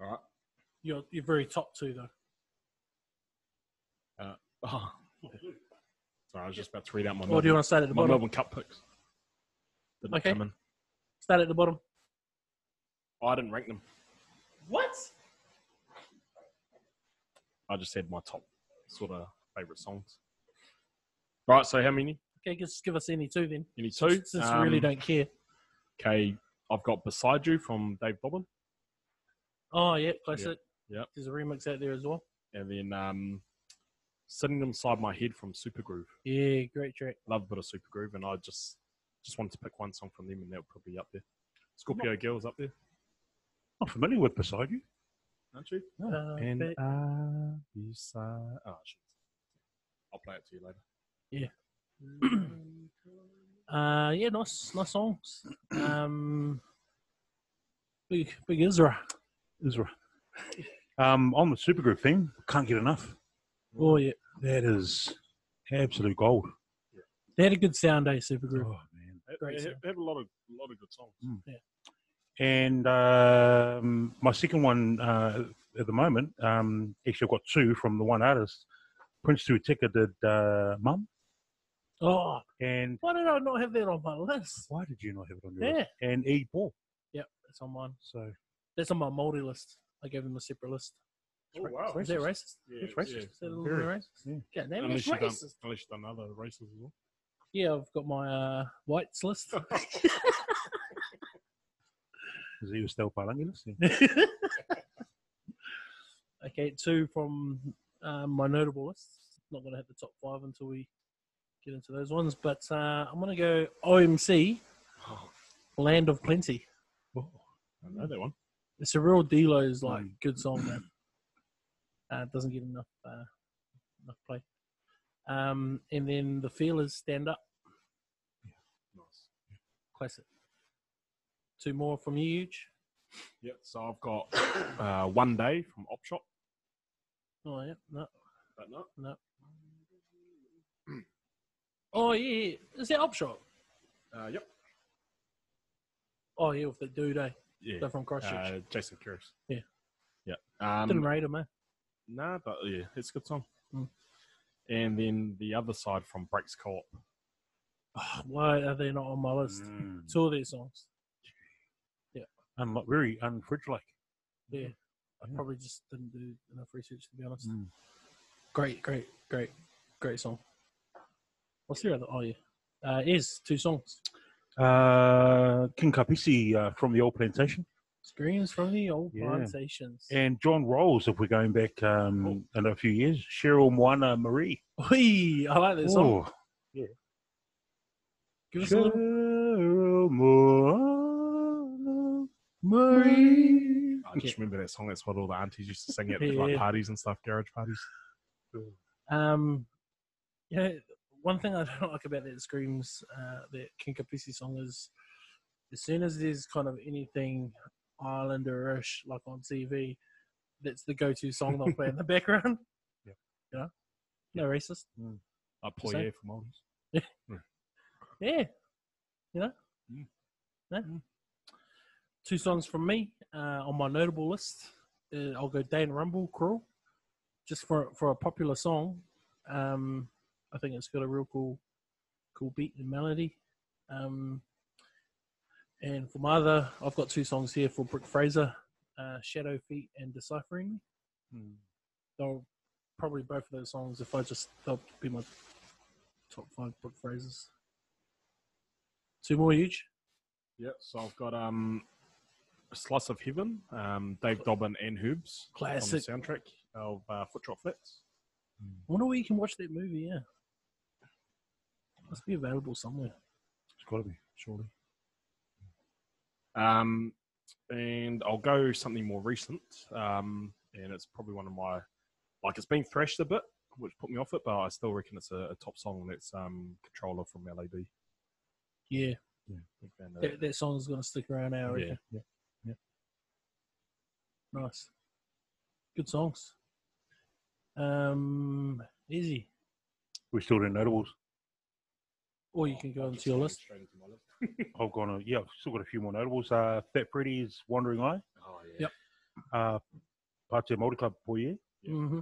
All right. You're you're very top two though. Uh, [laughs] Oh. Sorry, I was just about to read out my Or do you want to start at the my bottom? Melbourne Cup picks. Didn't Okay. come in. Start at the bottom. Oh, I didn't rank them. What? I just had my top sort of favourite songs. Right, so how many? Okay, just give us any two then. Any two? Since we really Um, don't care. Okay, I've got Beside You from Dave Dobbyn. Oh yeah, classic. Yeah. There's a remix out there as well. And then um, Sitting Inside My Head from Super Groove. Yeah, great track. Love a bit of Super Groove, and I just just wanted to pick one song from them, and that would probably be up there. Scorpio Girls up there, Not familiar with Beside You. aren't you? Uh, and but- I beside. Oh, shit. I'll play it to you later. [clears throat] uh, yeah, nice, nice songs. Um, big, big Isra. Israel. Um, on the Supergroove thing, can't get enough. Oh yeah, That is absolute gold. they had a good sound day, Supergroove. Oh man. Great they have, they have a lot of a lot of good songs. Yeah. And um, my second one uh, at the moment, um, actually, I've got two from the one artist. Prince Tui Teka did uh, Mum. Oh, And why did I not have that on my list? why did you not have it on your Yeah, list? And E. Paul. yep, that's on mine. So That's on my multi list. I gave them a separate list. Oh, wow. Is that racist? Yeah, It's racist. yeah. Is that a little Very. bit racist? Yeah. God damn it, Unless it's you've, done, racist. unless you've done other races as well. Yeah, I've got my uh, whites list. [laughs] is he was still Palangilis? Yeah. [laughs] okay, two from um, my notable list. Not going to hit the top five until we get into those ones, but uh, I'm going to go OMC, Oh, Land of Plenty. I know that one. It's a real Delo's like Mm. good song, man. Uh, doesn't get enough uh, enough play. Um, and then the Feelers stand up, Nice. classic. Two more from you, Huge. Yeah, so I've got [coughs] uh, One Day from Op Shop. Oh yeah, no, But no. no. Oh yeah, yeah. is that Op Shop? Uh, yep. Oh yeah, with the dude, eh? Yeah. They're from Christchurch. Uh, Jason Kerrison. Yeah. Yeah. Um, Didn't rate him, eh? Nah, but yeah, it's a good song. Mm. And then the other side from Breaks Co-op. Oh, why are they not on my list? Mm. Two of their songs. Unlo- very unfridge like. Yeah. I probably just didn't do enough research to be honest. Mm. Great, great, great, great song. What's the other? Oh yeah, uh, is two songs. Uh, King Kapisi uh, from the old plantation. Screams from the old Yeah. plantations. And John Rowles, if we're going back um, in a few years. Cheryl Moana Marie. Whee! I like that song. Yeah. Give us a little. Cheryl Moana Marie. I just remember that song. That's what all the aunties used to sing at [laughs] like parties and stuff, garage parties. Um, yeah, one thing I [laughs] don't like about that Screams, uh, that King Kapisi song is, as soon as there's kind of anything Islander-ish like on TV, that's the go-to song they'll play in the [laughs] background. Yeah. You know, no racist. Like Same. Poirier from Oldies. Yeah, you know. Mm. Yeah. Two songs from me uh, on my notable list. Uh, I'll go Dane Rumble, Cruel, just for for a popular song. Um, I think it's got a real cool, cool beat and melody. Um, and for my other, I've got two songs here for Brooke Fraser, uh, Shadow Feet and Deciphering Mm. They'll probably both of those songs, if I just, they'll be my top five Brooke Frasers. Two more huge. Yeah, so I've got um, Slice of Heaven, um, Dave Dobbyn and Herbs Classic. on the soundtrack of uh, Footrot Flats. I wonder where you can watch that movie, yeah. Must be available somewhere. It's got to be, surely. Um, and I'll go something more recent. Um, and it's probably one of my like it's been thrashed a bit, which put me off it, but I still reckon it's a, a top song. That's um, Controller from LAB. Yeah, Big fan of that, that. that song's going to stick around now, I reckon. Yeah, yeah. Nice. Good songs. Um, easy. We're still doing notables. Or you can go into your list. Straight into my list. [laughs] I've gone, uh, yeah, I've still got a few more notables. Uh, Fat Freddy's Wandering Eye, Oh yeah. Yep. uh, Pate Multi Club Poye, Yeah. Mm-hmm.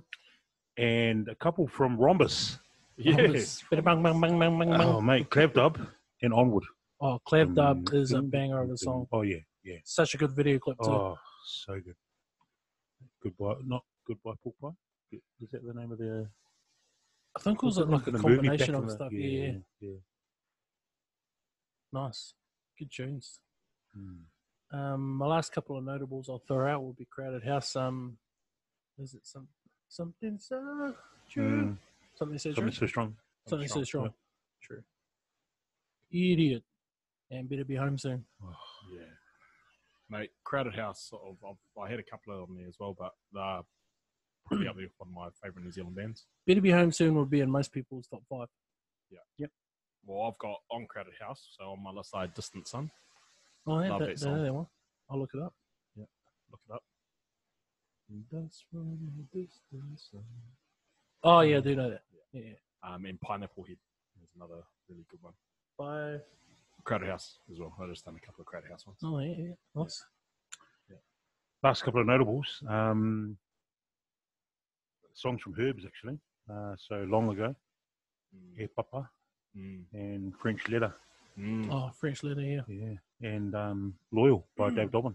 and a couple from Rhombus. [laughs] Yes. Bang, bang, bang, bang, bang, bang. Oh, mate, Clav Dub and Onward. Oh, Clav Dub Mm, is a banger of a song. Oh, yeah, yeah. Such a good video clip too. Oh, so good. Goodbye, not Goodbye Pork Pie. Is that the name of the? I think it was the- like a the movie back combination in of the- stuff. Yeah, yeah, yeah. Nice. Good tunes. Mm. Um, my last couple of notables I'll throw out will be Crowded House. Um, is it some something so true? Mm. Something so true. Something so strong. Something so strong, strong. True. Idiot. And better be home soon. Yeah. Mate, Crowded House, sort of, I've, I had a couple of them there as well, but they're probably up there one of my favourite New Zealand bands. Better be home soon would be in most people's top five. Well, I've got on Crowded House, so on my list I had Distant Sun. Oh, yeah, Love that, that that, song. that one. I'll look it up. Yeah, look it up. That's from a distance. Oh, yeah, I do know that. Yeah. Um, and Pineapple Head is another really good one. Bye. Crowded House as well. I just done a couple of Crowded House ones. Oh, yeah, yeah. Nice. Last couple of notables. Um, songs from Herbs, actually. Uh, so long ago, Mm. Eh Papa Mm. and French Letter. Mm. Oh, French letter here. Yeah. And um, Loyal by Mm. Dave Dobbyn.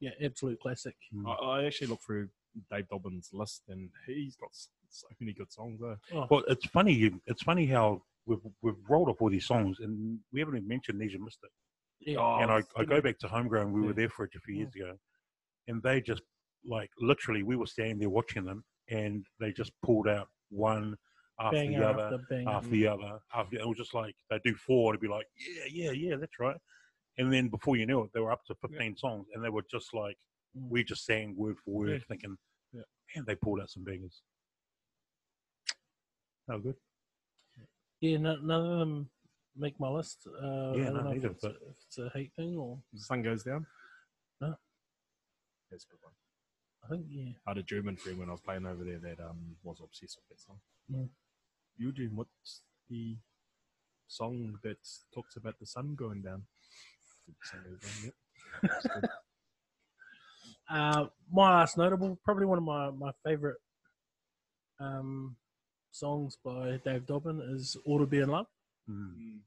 Yeah, absolute classic. Mm. I, I actually looked through Dave Dobbyn's list, and he's got so many good songs. There. Oh, Well, it's funny. It's funny how we've we've rolled up all these songs, and we haven't even mentioned Nesian Mystik. yeah. Oh, and I, I go back to Homegrown. We Yeah. were there for it a few years ago, and they just like literally we were standing there watching them, and they just pulled out one after banger the other, after banger. after the other, after it was just like they do four, and it'd be like, yeah, yeah, yeah, that's right. And then before you knew it, they were up to fifteen songs, and they were just like Mm. we just sang word for word, Yeah. thinking, Yeah. man, they pulled out some bangers. Oh, good. Yeah, no, none of them make my list. Uh, Yeah, I don't no, know if it's, a, but- if it's a hate thing or The Sun Goes Down. No. That's a good one. I think yeah. I had a German friend when I was playing over there that um, was obsessed with that song. Mm. Eugene, what's the song that talks about the sun going down? The sun goes down, yep. That's good. Uh, my last notable, probably one of my my favorite um, songs by Dave Dobbyn is "Ought to Be in Love." Mm.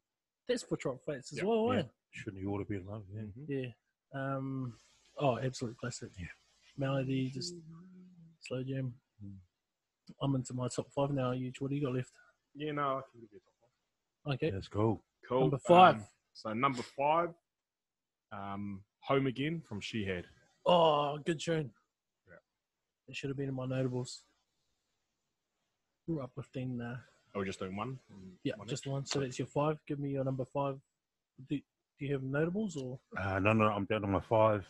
That's for Trot Flats as Yeah, well, yeah. eh? Shouldn't you ought to be in love? Yeah. Mhm. Yeah. Um, oh, absolute classic. Yeah. Melody, just slow jam. Mm. I'm into my top five now. Huge. What do you got left? Yeah, no, I can give you a top five. Okay. Let's go. Cool. Number five. Um, so number five, um, Home Again from Shihad. Oh, good tune. Yeah. It should have been in my notables. We're uplifting. Uh, Oh, we're just doing one? Mm, yeah, one just each? one. So that's your five. Give me your number five. Do, do you have notables or? Uh, no, no, I'm down to my five.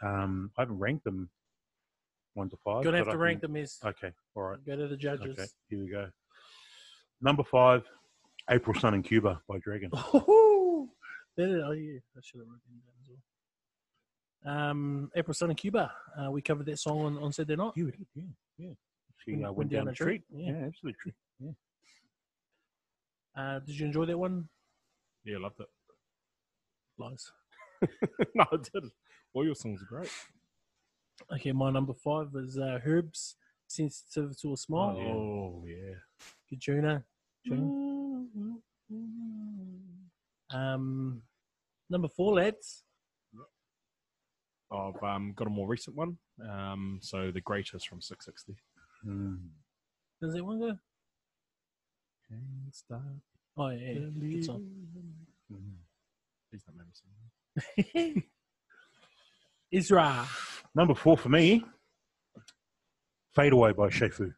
Um, I haven't ranked them one to 5 You're gonna have to I rank can- them as Okay, all right. go to the judges. Okay, here we go. Number five, April Sun in Cuba by Dragon. Oh, that is, oh yeah, I should have written that as well. Um, April Sun in Cuba. Uh, we covered that song on, on Saturday night. Yeah, we did, yeah, yeah. She Went- uh, went went down down a the street. treat, Yeah, yeah. absolutely true. Yeah. Uh, did you enjoy that one? Yeah, I loved it. Lies. [laughs] no, I didn't. All your songs are great. Okay, my number five is uh, Herbs. Sensitive to a smile. Oh, yeah. Good tune, eh? Um, number four, lads. I've um, got a more recent one. Um, so the greatest from Six60. Mm. Does that one go? Can't stop Oh yeah, yeah. good song. Mm. [laughs] Please don't make me sing. [laughs] Isra. Number four for me, Fade Away by Che Fu.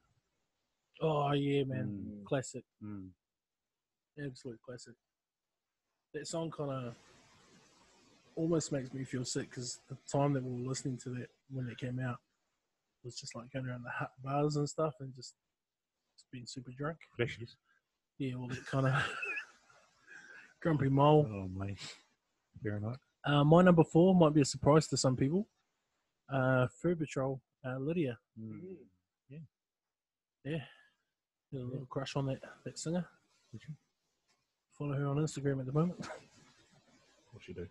Oh yeah, man, Mm. classic, Mm. absolute classic. That song kind of almost makes me feel sick because the time that we were listening to that when it came out was just like going around the hut bars and stuff and just, just being super drunk. Flashes. Yeah, all that kind of [laughs] grumpy mole. Oh, mate. Fair enough. Uh, my number four might be a surprise to some people. Uh, Fur Patrol, uh, Lydia. Mm. Yeah, got a little crush on that that singer. Did you? Follow her on Instagram at the moment. What you do?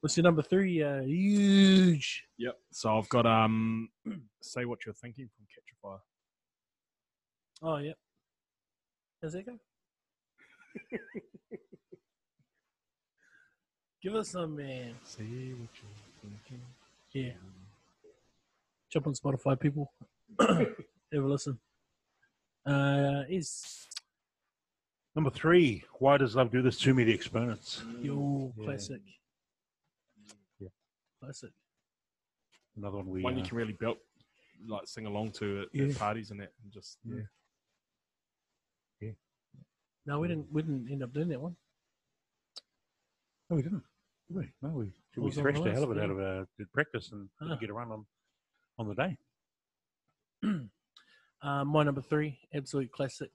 What's your number three? Uh, huge. Yep. So I've got um, [clears throat] say what you're thinking from Catch a Fire. Oh, yep. How's that go? [laughs] Give us some, man. Say what you're thinking. Yeah. Jump on Spotify, people. [coughs] Have a listen. Uh, is Number three, Why Does Love Do This To Me? The Exponents. your Yeah. classic. Yeah. Classic. Another one we. One you uh, can really build, like sing along to at, Yeah. at parties and that, and just yeah. No, we didn't. We didn't end up doing that one. No, we didn't. We? No, we, we was on thrashed the the hell of it out of our did practice and Ah. get a run on on the day. [clears throat] Uh, my number three, absolute classic.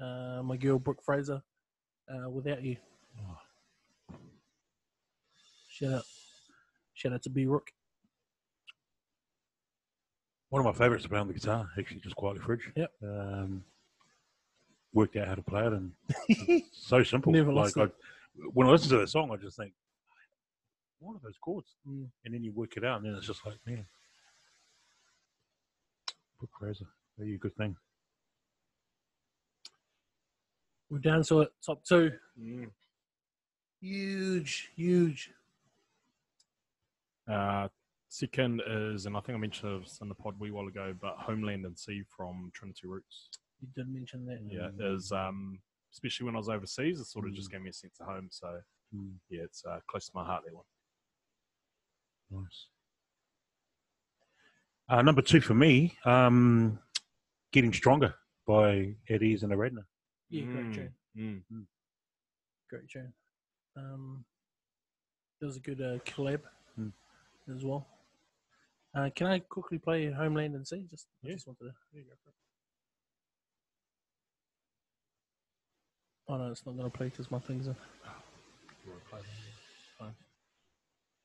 Uh, my girl Brooke Fraser. Uh, without you. Oh. Shout out. Shout out to B Rook. One of my favourites to play on the guitar, actually, just quietly fridge. Yep. Um, worked out how to play it, and [laughs] so simple. Never like lost I, it. when I listen to that song, I just think, what are those chords? Mm. And then you work it out, and then it's just like, man, Brooke Fraser, are you a good thing? We're down to it. Top two. Mm. Huge, huge. Uh, second is, and I think I mentioned this in the pod a wee while ago, but Homeland and Sea from Trinity Roots. You did mention that. Yeah, Mm. is um, especially when I was overseas, it sort of just gave me a sense of home. So Mm. yeah, it's uh, close to my heart. That one. Nice. Uh, number two for me, um, Getting Stronger by Adeaze and Aaradhna. Yeah, great Mm, tune. mm. Great tune. Um, there was a good uh, collab Mm. as well. Uh, can I quickly play Homeland and Sea? Just, I just wanted to. There you go for. Oh no, it's not going to play because my thing's in.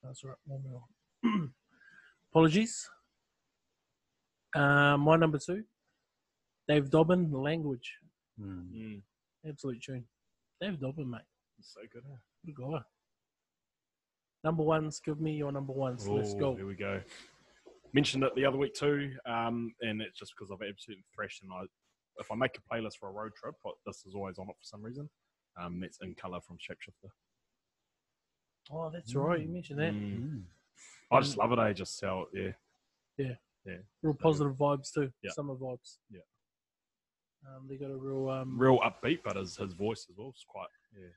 That's all right. One more. [clears throat] Apologies. Uh, my number two, Dave Dobbyn, Language. Mm. Mm. Absolute tune. Dave Dobbyn, mate. It's so good. Huh? Good guy. Number ones, give me your number ones. Let's Oh, go. Here we go. Mentioned it the other week too, um, and it's just because I've absolutely thrashed. And I, if I make a playlist for a road trip, this is always on it for some reason. Um, that's in color from Shapeshifter. Oh, that's right. You mentioned that. Mm. Mm. I just love it. I just how yeah, Yeah. Yeah. Real positive vibes too. Yeah. Summer vibes. Yeah. Um, they got a real um. real upbeat, but his his voice as well is quite yeah,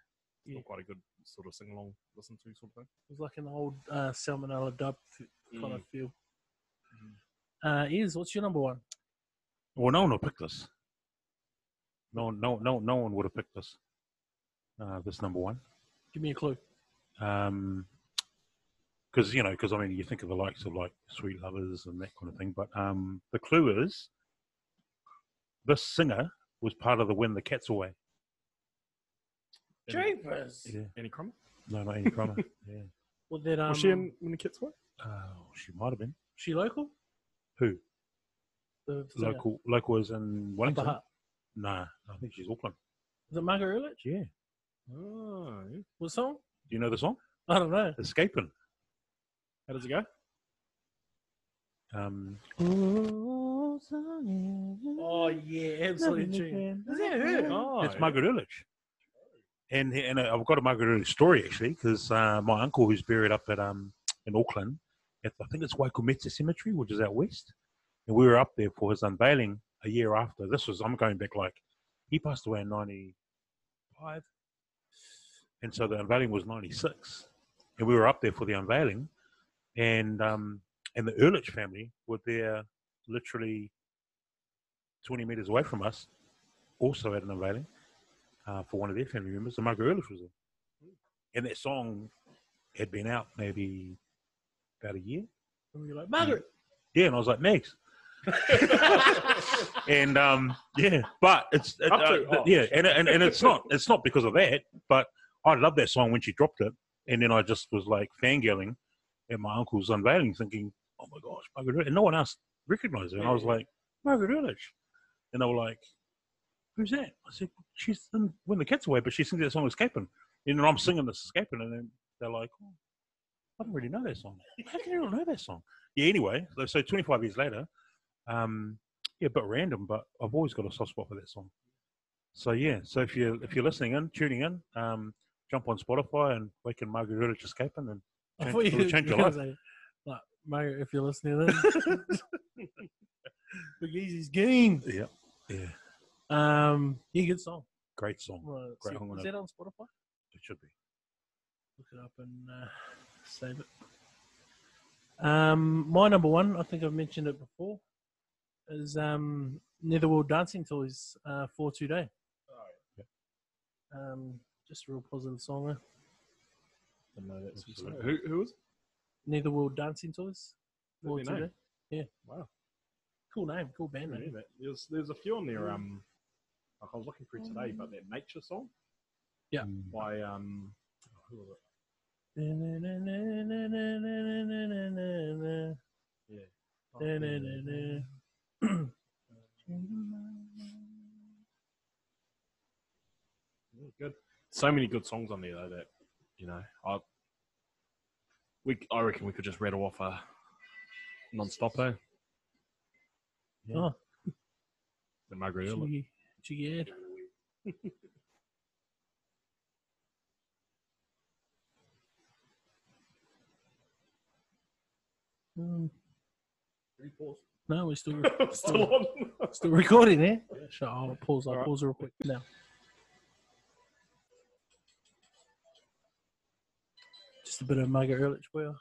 Yeah. still quite a good sort of sing along, listen to sort of thing. It was like an old uh, Salmonella dub f- kind of Mm. feel. Uh, is what's your number one? Well, no one will pick this. No, no, no, no one would have picked this. Uh, this number one. Give me a clue. Um 'cause because you know, because I mean, you think of the likes of like Sweet Lovers and that kind of thing. But um, the clue is this singer was part of the When the Cat's Away. Any, Jeepers. Yeah. any crumb? No, not Annie Cromer. [laughs] yeah. Well, that um, Was she in when the kids were? Oh, she might have been. she local? Who? The singer? Local, local is in Upper Wellington. Hutt. Nah, I think she's Auckland. Is it Margaret Urlich? Yeah. Oh, yeah. What song? Do you know the song? I don't know. Escaping. How does it go? Um, Oh yeah, absolutely tune. Is that her? Oh, it's yeah. Margaret Urlich. and and I've got a Margaret story actually because uh, my uncle who's buried up at um in Auckland, at I think it's Waikumete Cemetery, which is out west, and we were up there for his unveiling a year after. This was I'm going back like he passed away in '95, and so the unveiling was '96, and we were up there for the unveiling, and um and the Urlich family were there literally 20 meters away from us, also at an unveiling uh, for one of their family members, and Margaret Urlich was there. And that song had been out maybe about a year. And you're like, Margaret. Yeah, and I was like, Megs. [laughs] and um, yeah, but it's it, uh, to- oh. yeah, and, and and it's not it's not because of that, but I love that song when she dropped it, and then I just was like fangirling at my uncle's unveiling, thinking, "Oh my gosh, Margaret!" Urlich," And no one else recognized her, and I was like, "Margaret Urlich," and they were like, "Who's that?" I said, "She's in When the Cat's Away," but she sings that song "Escaping," and then I'm singing this "Escaping," and then they're like, oh, "I don't really know that song. How can you not know that song?" Yeah. Anyway, so- so 25 years later. Um, yeah, a bit random, but I've always got a soft spot for that song. So yeah, so if you if you're listening in, tuning in, um, jump on Spotify and wake in Margaret Urlich escaping and change, thought you it'll were change your gonna life. say, like, Margaret, if you're listening [laughs] in. [laughs] Big Easy's game. Yeah, yeah, Um, yeah, good song. great song. Well, Great see- song, is isn't that on Spotify? It should be. Look it up and uh, save it. Um, my number one, I think I've mentioned it before, is um, Netherworld Dancing Toys uh, for Today. Um, just a real positive song there. Didn't know that's Absolutely. who, who was? Netherworld Dancing Toys for Lovely name. Today. Wow. Cool name, cool band name. that- There's there's a few on there. Um, like I was looking through today, but that nature song Yeah. Mm. by um, who was it? Yeah. [clears throat] Yeah, good. So many good songs on there though that you know I we I reckon we could just rattle off a non-stop though. Oh, The Margaret Urlich. Chiggy, Chiggy Ed. Mm, no, we're still, [laughs] Still still, on. still recording, eh? Sure, I'll pause. I'll Alright. pause real quick now. A bit of Margaret Urlich for you.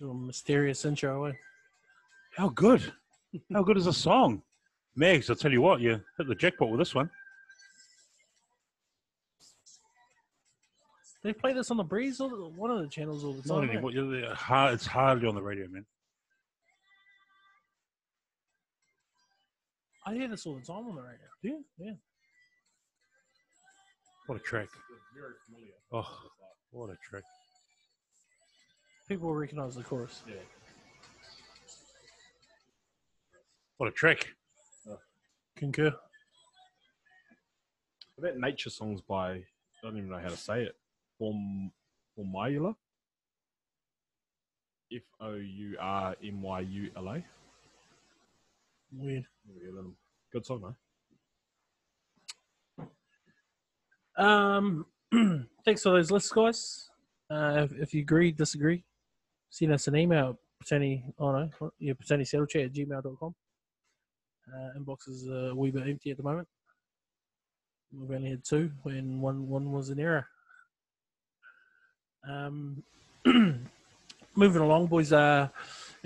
Your mysterious intro, eh? How good? How good is a song? Megs, I'll tell you what, you hit the jackpot with this one. They play this on the breeze or one of the channels all the time. eh? anymore. hard- It's hardly on the radio, man. I hear this all the time on the radio. Yeah, yeah. What a track. Very. Oh, what a track. People will recognize the chorus. Yeah. What a track. Concur. That nature song's by I don't even know how to say it. Form Fourmyula. F O U R M Y U L A. Weird. Good song, though. Um, [clears throat] thanks for those lists, guys. Uh, if, if you agree, disagree, send us an email. Patani, oh no, yeah, Patani Chat at gmail.com. Uh, inbox is a wee bit empty at the moment. We've only had two, and one one was an error. Um, [clears throat] moving along, boys, uh,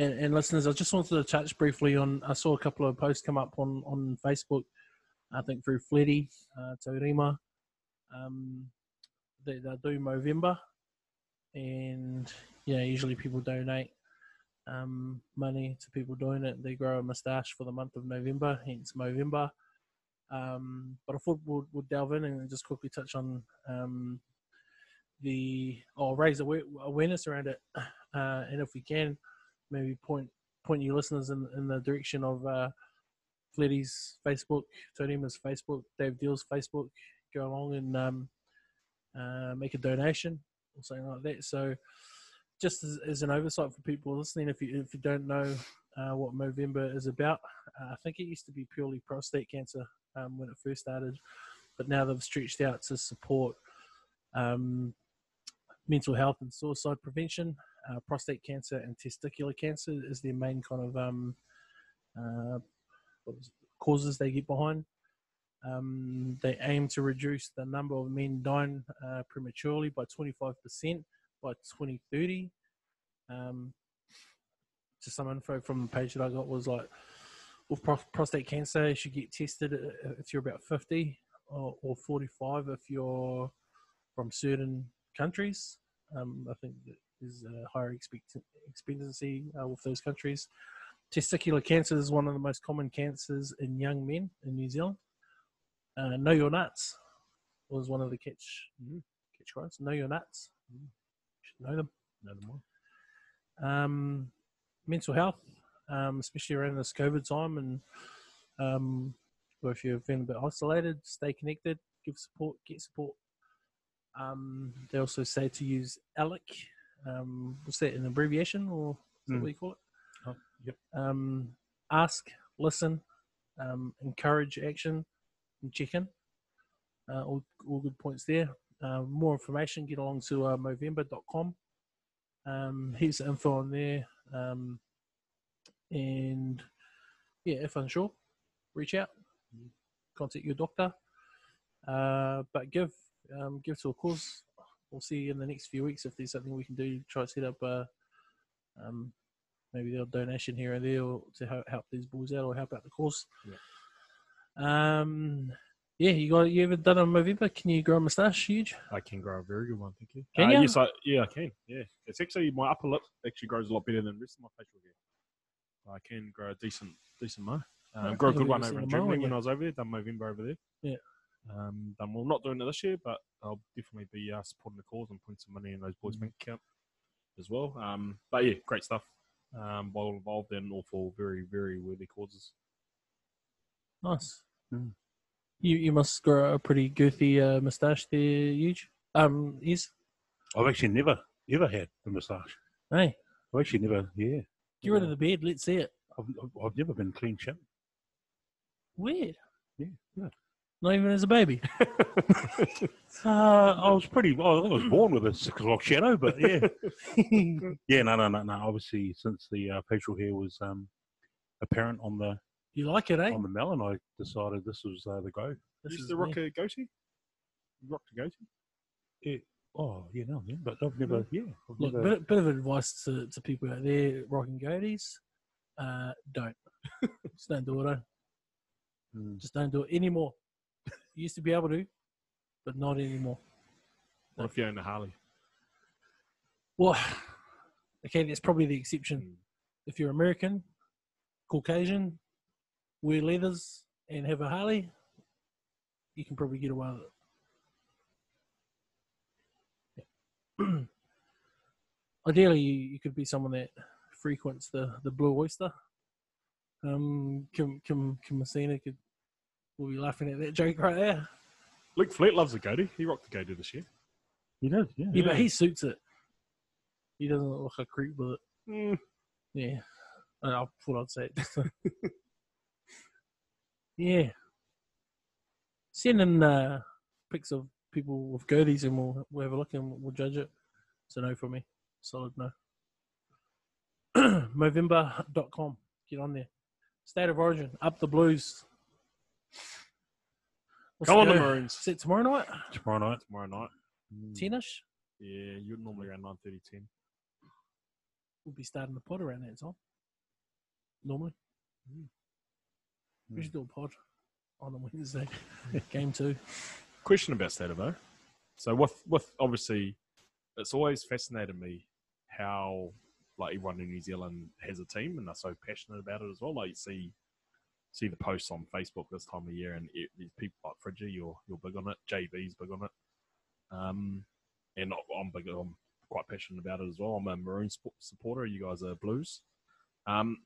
and, and listeners, I just wanted to touch briefly on. I saw a couple of posts come up on on Facebook. I think through Fleddy, uh, Taurima, um, they, they do Movember, and yeah, usually people donate um, money to people doing it. They grow a moustache for the month of November, hence Movember. Um, but I thought we'll, we'll delve in and just quickly touch on um, the or raise awareness around it, [clears throat] uh, and if we can, maybe point point your listeners in, in the direction of uh, Fleddy's Facebook, Tonima's Facebook, Dave Deal's Facebook. Go along and um, uh, make a donation or something like that. So, just as, as an oversight for people listening, if you if you don't know uh, what Movember is about. Uh, I think it used to be purely prostate cancer um, when it first started, but now they've stretched out to support um, mental health and suicide prevention. Uh, prostate cancer and testicular cancer is their main kind of um, uh, causes they get behind. Um, they aim to reduce the number of men dying uh, prematurely by 25% by 2030. Um, just some info from the page that I got was like, with pro- prostate cancer, you should get tested if you're about 50 or, or 45 if you're from certain countries. Um, I think there's a higher expect- expectancy uh, with those countries. Testicular cancer is one of the most common cancers in young men in New Zealand. Uh, know your nuts was one of the catch catch cries. Know your nuts. You should know them. No more. Um, mental health, um, especially around this COVID time, and um, or if you're feeling a bit isolated, stay connected, give support, get support. Um, they also say to use ALEC. Um, what's that an abbreviation or Mm. what you call it? Oh, yep. Um, ask, listen, um, encourage action, and check in. Uh, all, all good points there. Uh, more information, get along to uh, Movember.com. Um, here's the info on there. Um, and yeah, if unsure, reach out, contact your doctor. Uh, but give um, give to a cause. We'll see in the next few weeks if there's something we can do. Try to set up a um, maybe a donation here and there or to help, help these boys out or help out the cause. Um, yeah, you got you ever done a Movember? Can you grow a moustache? Huge. I can grow a very good one, thank you. Can Uh, ya? Yes, I, yeah, I can. Yeah, it's actually my upper lip actually grows a lot better than the rest of my facial hair. I can grow a decent, decent mo. Um, grow a good one over in Germany when. I was over there. Done Movember over there. Yeah. Um, done well. Not doing it this year, but I'll definitely be uh, supporting the cause and putting some money in those boys' Mm. bank account as well. Um, but yeah, great stuff. Um, well involved in all for very, very worthy causes. Nice. Mm. You you must grow a pretty goofy uh, moustache there, huge. Um, is I've actually never ever had a massage. hey, I've actually never. Yeah, get rid of the beard. Let's see it. I've, I've- I've never been clean shaven. Weird. Yeah, yeah. Not even as a baby. [laughs] [laughs] Uh, I was pretty. Well, I was born with a six o'clock shadow, but yeah, [laughs] yeah. No, no, no, no. Obviously, since the uh, facial hair was um, apparent on the you like it, eh? on the melon, I decided this was uh, the go. This you is the rocker me. a goatee? You rocked goatee? Yeah. Oh, yeah, no, yeah, but I've never. Yeah, I've Look, never. bit, bit of advice to, to people out there rocking goatees. Uh, don't. Just don't do it. Eh? Mm. Just don't do it anymore. You used to be able to, but not anymore. What if you own a Harley? Well, okay, that's probably the exception. Mm. If you're American, Caucasian, wear leathers, and have a Harley, you can probably get away with it. [clears throat] Ideally, you, you could be someone that frequents the, the Blue Oyster. Um, Kim Kim Kim Messina could will be laughing at that joke right there. Luke Fleet loves a goatee. He rocked the goatee this year. He does, yeah. Yeah, but he suits it. He doesn't look like a creep with it. Mm. Yeah, I I thought I'd say it. [laughs] Yeah, send in uh, pics of people with goatees and we'll, we'll have a look and we'll judge it. It's a no for me. Solid no. [clears throat] Movember.com. Get on there. State of Origin. Up the Blues. What's Go on the go? Maroons. Is it tomorrow night? Tomorrow night. Tomorrow night. Mm. Ten-ish? Yeah, you're normally around 9.30, 10. We'll be starting the pod around that time. Normally. We Mm. should do a pod on a Wednesday. [laughs] [laughs] Game two. Question about State of O. So with, with obviously, it's always fascinated me how like everyone in New Zealand has a team and they're so passionate about it as well. Like you see see the posts on Facebook this time of year and it, these people like Friggy, you're you're big on it. JB's big on it. Um, and I'm big. I'm quite passionate about it as well. I'm a Maroon supporter. You guys are Blues. Um,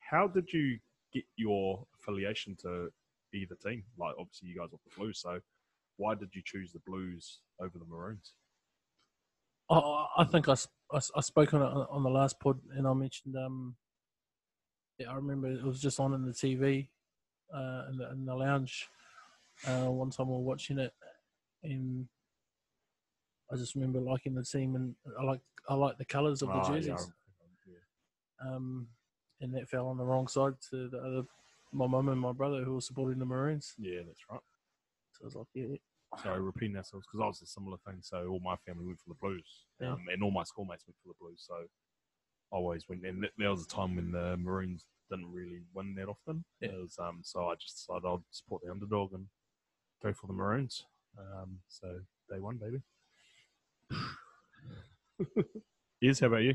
how did you get your affiliation to either team? Like obviously you guys are the Blues, so why did you choose the Blues over the Maroons? I, I think I, I I spoke on on the last pod and I mentioned um, Yeah, I remember it was just on in the TV, uh, in the, in the lounge. Uh, one time we were watching it, and I just remember liking the team, and I like I like the colours of the Oh, jerseys. yeah. Um, and that fell on the wrong side to the other, my mum and my brother who were supporting the Maroons. Yeah, that's right. So I was like, yeah, So repeating ourselves because I was a similar thing. So all my family went for the Blues, Yeah. um, and all my schoolmates went for the Blues. So always went. And th- there was a time when the Maroons didn't really win that often. Yeah. Was, um, so I just decided I'd support the underdog and go for the Maroons. Um, so they won, baby. [sighs] yes, how about you?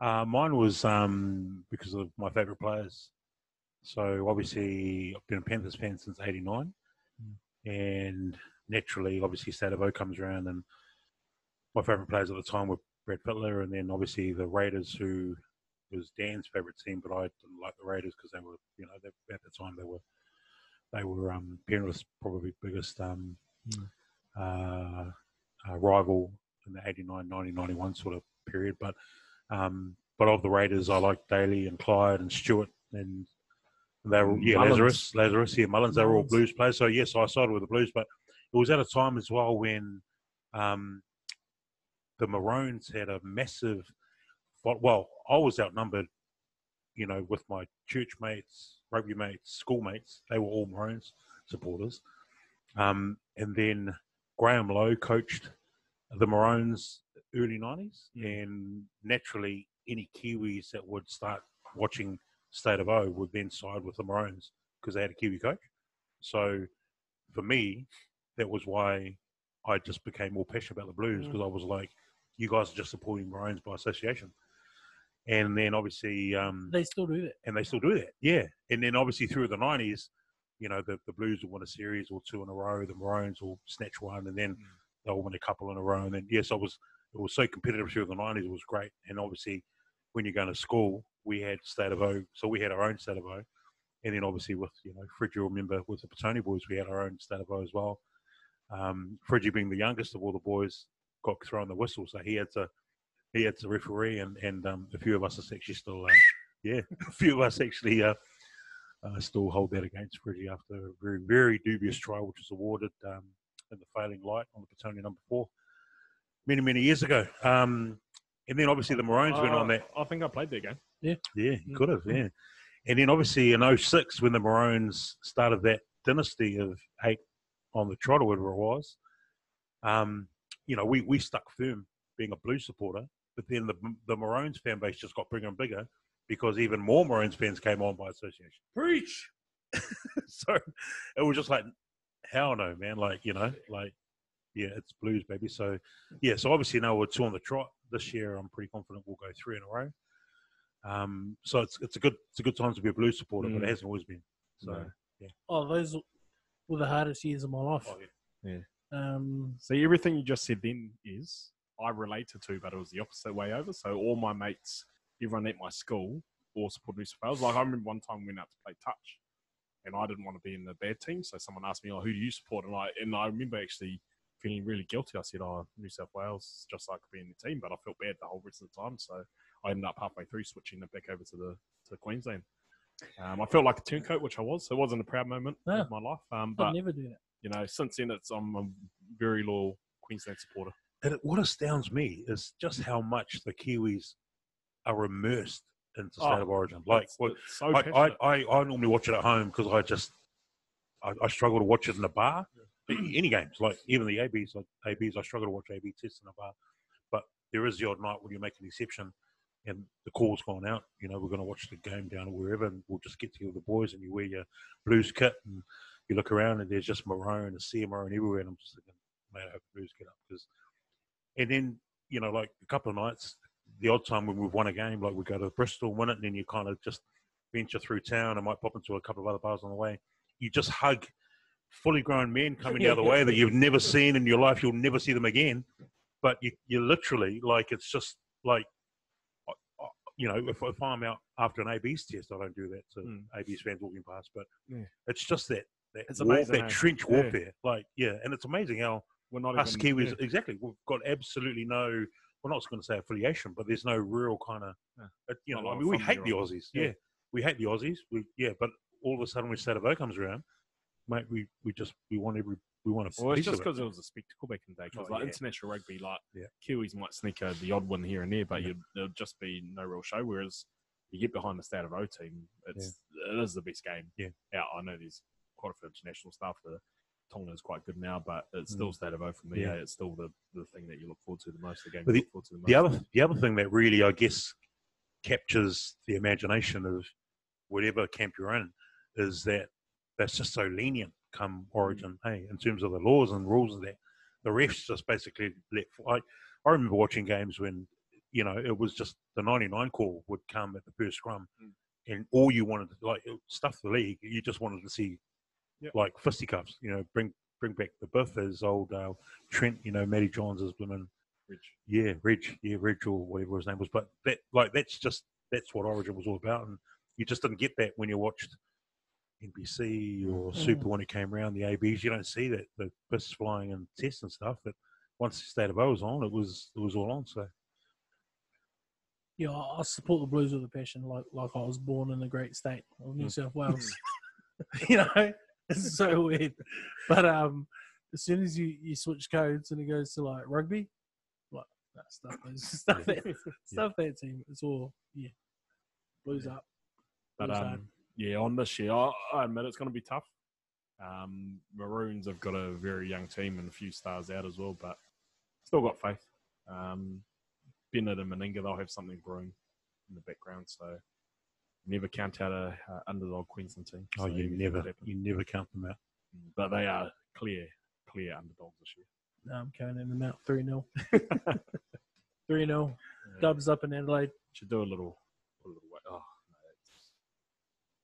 Uh, mine was um, because of my favourite players. So obviously, I've been a Panthers fan since '89, and naturally, obviously, State comes around, and my favourite players at the time were Brad Fittler, and then obviously the Raiders, who was Dan's favourite team, but I didn't like the Raiders because they were, you know, they, at the time they were they were um, Penrith's probably biggest um, Mm. uh, uh, rival in the 89, 90, 91 sort of period, but. Um, but of the Raiders, I like Daley and Clyde and Stuart and they were yeah Mullins. Lazarus, Lazarus, yeah Mullins. They were all Blues players. So yes, I sided with the Blues, but it was at a time as well when um, the Maroons had a massive. Well, I was outnumbered, you know, with my church mates, rugby mates, schoolmates. They were all Maroons supporters, um, and then Graham Lowe coached the Maroons early 90s and naturally any Kiwis that would start watching State of O would then side with the Maroons because they had a Kiwi coach. So for me, that was why I just became more passionate about the Blues because I was like, you guys are just supporting Maroons by association. And then obviously, um, they still do that. and they still do that. Yeah, and then obviously through the nineties, you know, the, the Blues will win a series or two in a row. The Maroons will snatch one, and then they'll win a couple in a row. And then yes, I was it was so competitive through the nineties. It was great. And obviously, when you're going to school, we had State of O, so we had our own State of O. And then obviously with you know Fridge, you'll remember with the Petone boys, we had our own State of O as well. Um, Fridgie being the youngest of all the boys, got thrown the whistle, so he had to he had to referee, and and um, a few of us are actually still um, yeah, [laughs] a few of us actually uh, uh, still hold that against Fridgie after a very very dubious trial, which was awarded um, in the failing light on the Petone number four many many years ago. Um, and then obviously the Maroons went on Uh, that I think I played that game. yeah, you Mm. could have, yeah. And then obviously in 06, when the Maroons started that dynasty of eight on the trot or whatever it was, um, you know, we, we stuck firm being a blue supporter, but then the, the Maroons fan base just got bigger and bigger because even more Maroons fans came on by association. Preach. [laughs] so it was just like, hell no, man. Like, you know, like, yeah, it's blues, baby. So, yeah, so obviously now we're two on the trot this year. I'm pretty confident we'll go three in a row. Um, so it's it's a good it's a good time to be a blues supporter, but Mm. it hasn't always been. So, No. Oh, those were the hardest years of my life. oh, yeah. yeah. Um, See, everything you just said then is I related to, but it was the opposite way over. So all my mates, everyone at my school, all support New South Wales. Like I remember one time we went out to play touch, and I didn't want to be in the bad team. So someone asked me, "Oh, who do you support?" And I and I remember actually feeling really guilty. I said, "Oh, New South Wales," just like I could be in the team. But I felt bad the whole rest of the time. So I ended up halfway through switching it back over to the to Queensland. Um, I felt like a turncoat, which I was. So it wasn't a proud moment No. of my life. Um, I'd never do that. You know, since then, it's I'm a very loyal Queensland supporter. And it, what astounds me is just how much the Kiwis are immersed into state Oh, of origin. Like, It's- what, it's so I, I. I, I normally watch it at home because I just I, I struggle to watch it in a bar. [clears throat] Any games, like even the ABs, like ABs, I struggle to watch AB tests in a bar. But there is the odd night when you make an exception and the call's gone out. You know, we're going to watch the game down wherever, and we'll just get together with the boys, and you wear your blues kit, and you look around, and there's just maroon, a sea maroon everywhere, and I'm just thinking, man, I hope the blues get up because. And then you know, like a couple of nights, the odd time when we've won a game, like we go to Bristol, win it, and then you kind of just venture through town. I might pop into a couple of other bars on the way. You just hug fully grown men coming the [laughs] other way that you've never seen in your life. You'll never see them again. But you, you literally like it's just like, uh, uh, you know, if, if I'm out after an AB's test, I don't do that to Mm. AB's fans walking past. But Yeah. it's just that that, It's amazing, that eh? trench Yeah. warfare. Like yeah, and it's amazing how We're not us even, Kiwis yeah. exactly. We've got absolutely no. We're not going to say affiliation, but there's no real kind of. Yeah. You know, I mean, we hate the Aussies. yeah. Yeah. we hate the Aussies. We yeah, but all of a sudden when State of O comes around, mate, we, we just we want every we want a Well, it's just of it. because it was a spectacle back in the day. Because Oh, like yeah. international rugby, like Yeah. Kiwis might sneak a, the odd one here and there, but Yeah. there'll just be no real show. Whereas you get behind the State of O team, it's it is the best game. Yeah. out. I know there's quite a few international stuff. The Tonga is quite good now, but it's Mm. still State of O for me. Yeah. It's still the, the thing that you look forward to the most. The game the- look forward to the most. The other the other thing that really I guess captures the imagination of whatever camp you're in is that that's just so lenient come Origin, hey, in terms of the laws and rules of that. The refs just basically let. I I remember watching games when you know it was just the 99 call would come at the first scrum, Mm. and all you wanted to like stuff the league. You just wanted to see Yep. like fisticuffs. You know, bring bring back the Biff as old uh, Trent. You know, Matty Johns as women. Rich. Yeah, Reg, yeah, Reg or whatever his name was. But that, like, that's just that's what Origin was all about, and you just didn't get that when you watched NPC or Mm. Super when it came around the ABs. You don't see that the fists flying and tests and stuff. But once the State of O was on, it was it was all on. So Yeah, I I support the Blues with a passion, like like I was born in the great state of New Mm. South Wales. [laughs] [laughs] you know, [laughs] it's so weird. But um, as soon as you, you switch codes and it goes to like rugby, like that stuff is stuff that stuff that team. It's all yeah, Blues up. But hard. um, yeah, on this year, I, I admit it's going to be tough. Um, Maroons have got a very young team and a few stars out as well, but still got faith. Um, Bennett and Meninga, they'll have something brewing in the background, so never count out a, a underdog Queensland team. oh, you never you never count them out. but they are clear, clear underdogs this year. No, I'm counting them out three 0 [laughs] Three 0 Dubs up in Adelaide. Should do a little, put a little. wa- Oh no,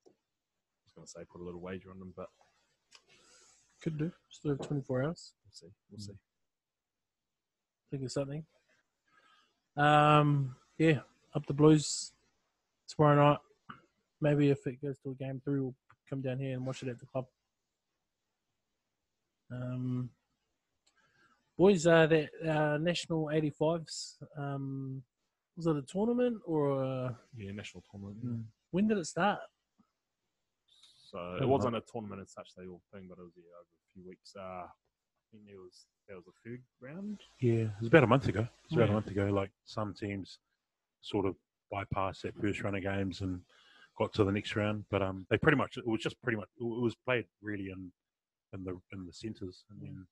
I was going to say put a little wager on them, but Could do. Still have 24 hours. we'll see. We'll see. think of something. Um, yeah, up the Blues tomorrow night. Maybe if it goes to a game three, we'll come down here and watch it at the club. Um, boys, uh, that uh, national 85s. Um, was it a tournament or a, Yeah, national tournament. Mm. when did it start? So it wasn't a tournament as such, they all thing, but it was yeah, over a few weeks. Uh, I think there was there was a third round. Yeah, it was about a month ago. It was about Yeah. a month ago. Like some teams sort of bypassed that first round of games and got to the next round, but um, they pretty much it was just pretty much it was played really in in the in the centres, and then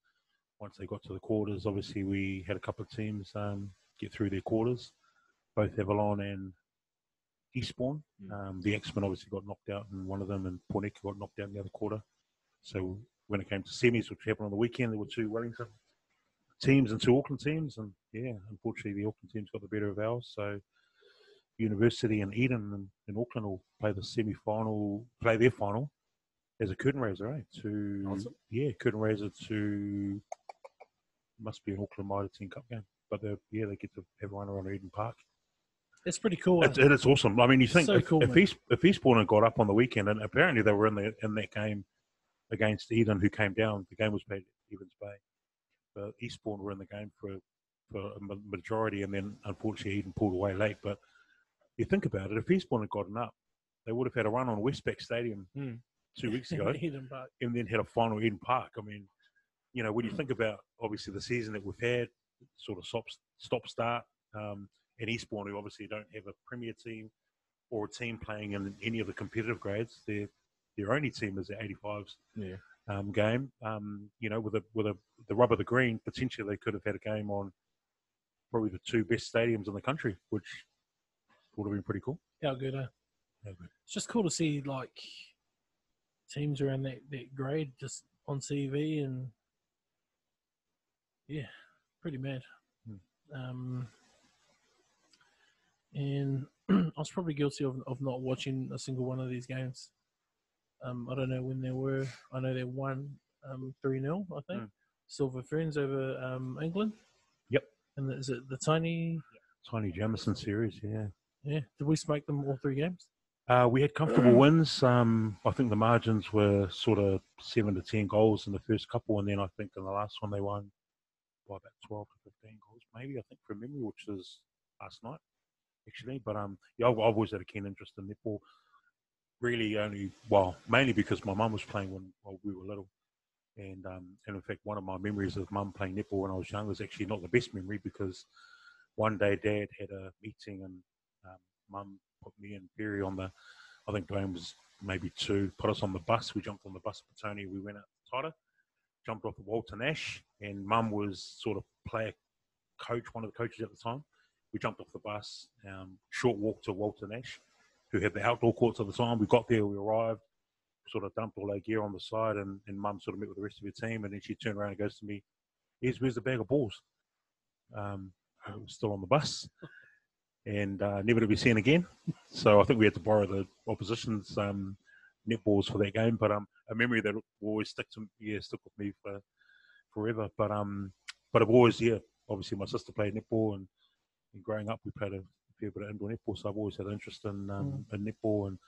once they got to the quarters, obviously we had a couple of teams um, get through their quarters, both Avalon and Eastbourne. Mm. Um, the X-Men obviously got knocked out in one of them, and Poneke got knocked out in the other quarter. So when it came to semis, which happened on the weekend, there were two Wellington teams and two Auckland teams, and yeah, unfortunately the Auckland teams got the better of ours. So University and Eden in, in Auckland will play the semi-final, play their final as a curtain raiser, eh? To Awesome. yeah, curtain raiser to must be an Auckland Mitre 10 Cup game, but yeah they get to have one around Eden Park. It's pretty cool. It's, it is awesome. I mean, you think So if, cool, if. East, if Eastbourne had got up on the weekend, and apparently they were in the in that game against Eden, who came down. The game was played at Evans Bay, but Eastbourne were in the game for for a majority, and then unfortunately Eden pulled away late. But you think about it, if Eastbourne had gotten up, they would have had a run on Westpac Stadium Hmm. two [laughs] weeks ago, and then had a final Eden Park. I mean, you know, when you think about obviously the season that we've had, sort of stop stop start, um, and Eastbourne, who obviously don't have a premier team or a team playing in any of the competitive grades, their their only team is the 85s Yeah. um, game. Um, you know, with a with a the rub of the green, potentially they could have had a game on probably the two best stadiums in the country, which would have been pretty cool. How good, eh? Yeah, good. It's just cool to see like teams around that, that grade just on CV and yeah, pretty mad. Hmm. Um, and [clears throat] I was probably guilty of, of not watching a single one of these games. Um, I don't know when they were. I know they won um, 3 0, I think. Hmm. Silver Ferns over um, England. Yep. And is it the tiny? Taini Jamison series, yeah. Yeah. Did we smoke them all three games? Uh, we had comfortable wins. Um, I think the margins were sort of seven to ten goals in the first couple, and then I think in the last one they won by about twelve to fifteen goals, maybe I think from memory, which was last night actually. But um, yeah, I've, I've always had a keen interest in netball. really only well, mainly because my mum was playing when while we were little, and um, and in fact, one of my memories of mum playing netball when I was young was actually not the best memory because one day dad had a meeting and um, mum put me and Perry on the, I think Dwayne was maybe two, put us on the bus. We jumped on the bus for Tony. We went out to Taita, jumped off the Walter Nash, and mum was sort of player coach, one of the coaches at the time. We jumped off the bus, um, short walk to Walter Nash, who had the outdoor courts at the time. We got there, we arrived, sort of dumped all our gear on the side, and, and mum sort of met with the rest of her team, and then she turned around and goes to me, "Here's where's the bag of balls?" Um, it was still on the bus, and uh, never to be seen again. So I think we had to borrow the opposition's um, netballs for that game. But um, a memory that will always stick to yeah stick with me for forever. But um, but I've always yeah obviously my sister played netball and, and growing up we played a fair bit of indoor netball, so I've always had an interest in um, in netball and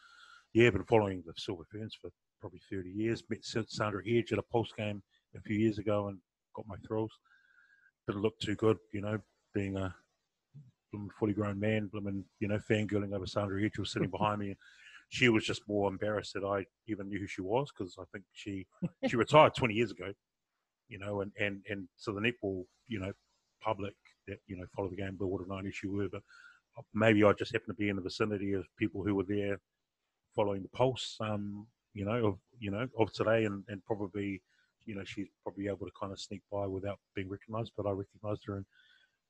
yeah, been following the Silver Ferns for probably 30 years. Met Sandra Edge at a post game a few years ago and got my thrills. Didn't look too good, you know, being a fully grown man, blooming, you know, fangirling over Sandra was sitting behind me. She was just more embarrassed that I even knew who she was because I think she [laughs] she retired 20 years ago, you know, and, and, and so the netball, you know, public that, you know, follow the game, but would have known who she were. But maybe I just happened to be in the vicinity of people who were there following the pulse, um, you know, of you know of today, and, and probably, you know, she's probably able to kind of sneak by without being recognised. But I recognised her and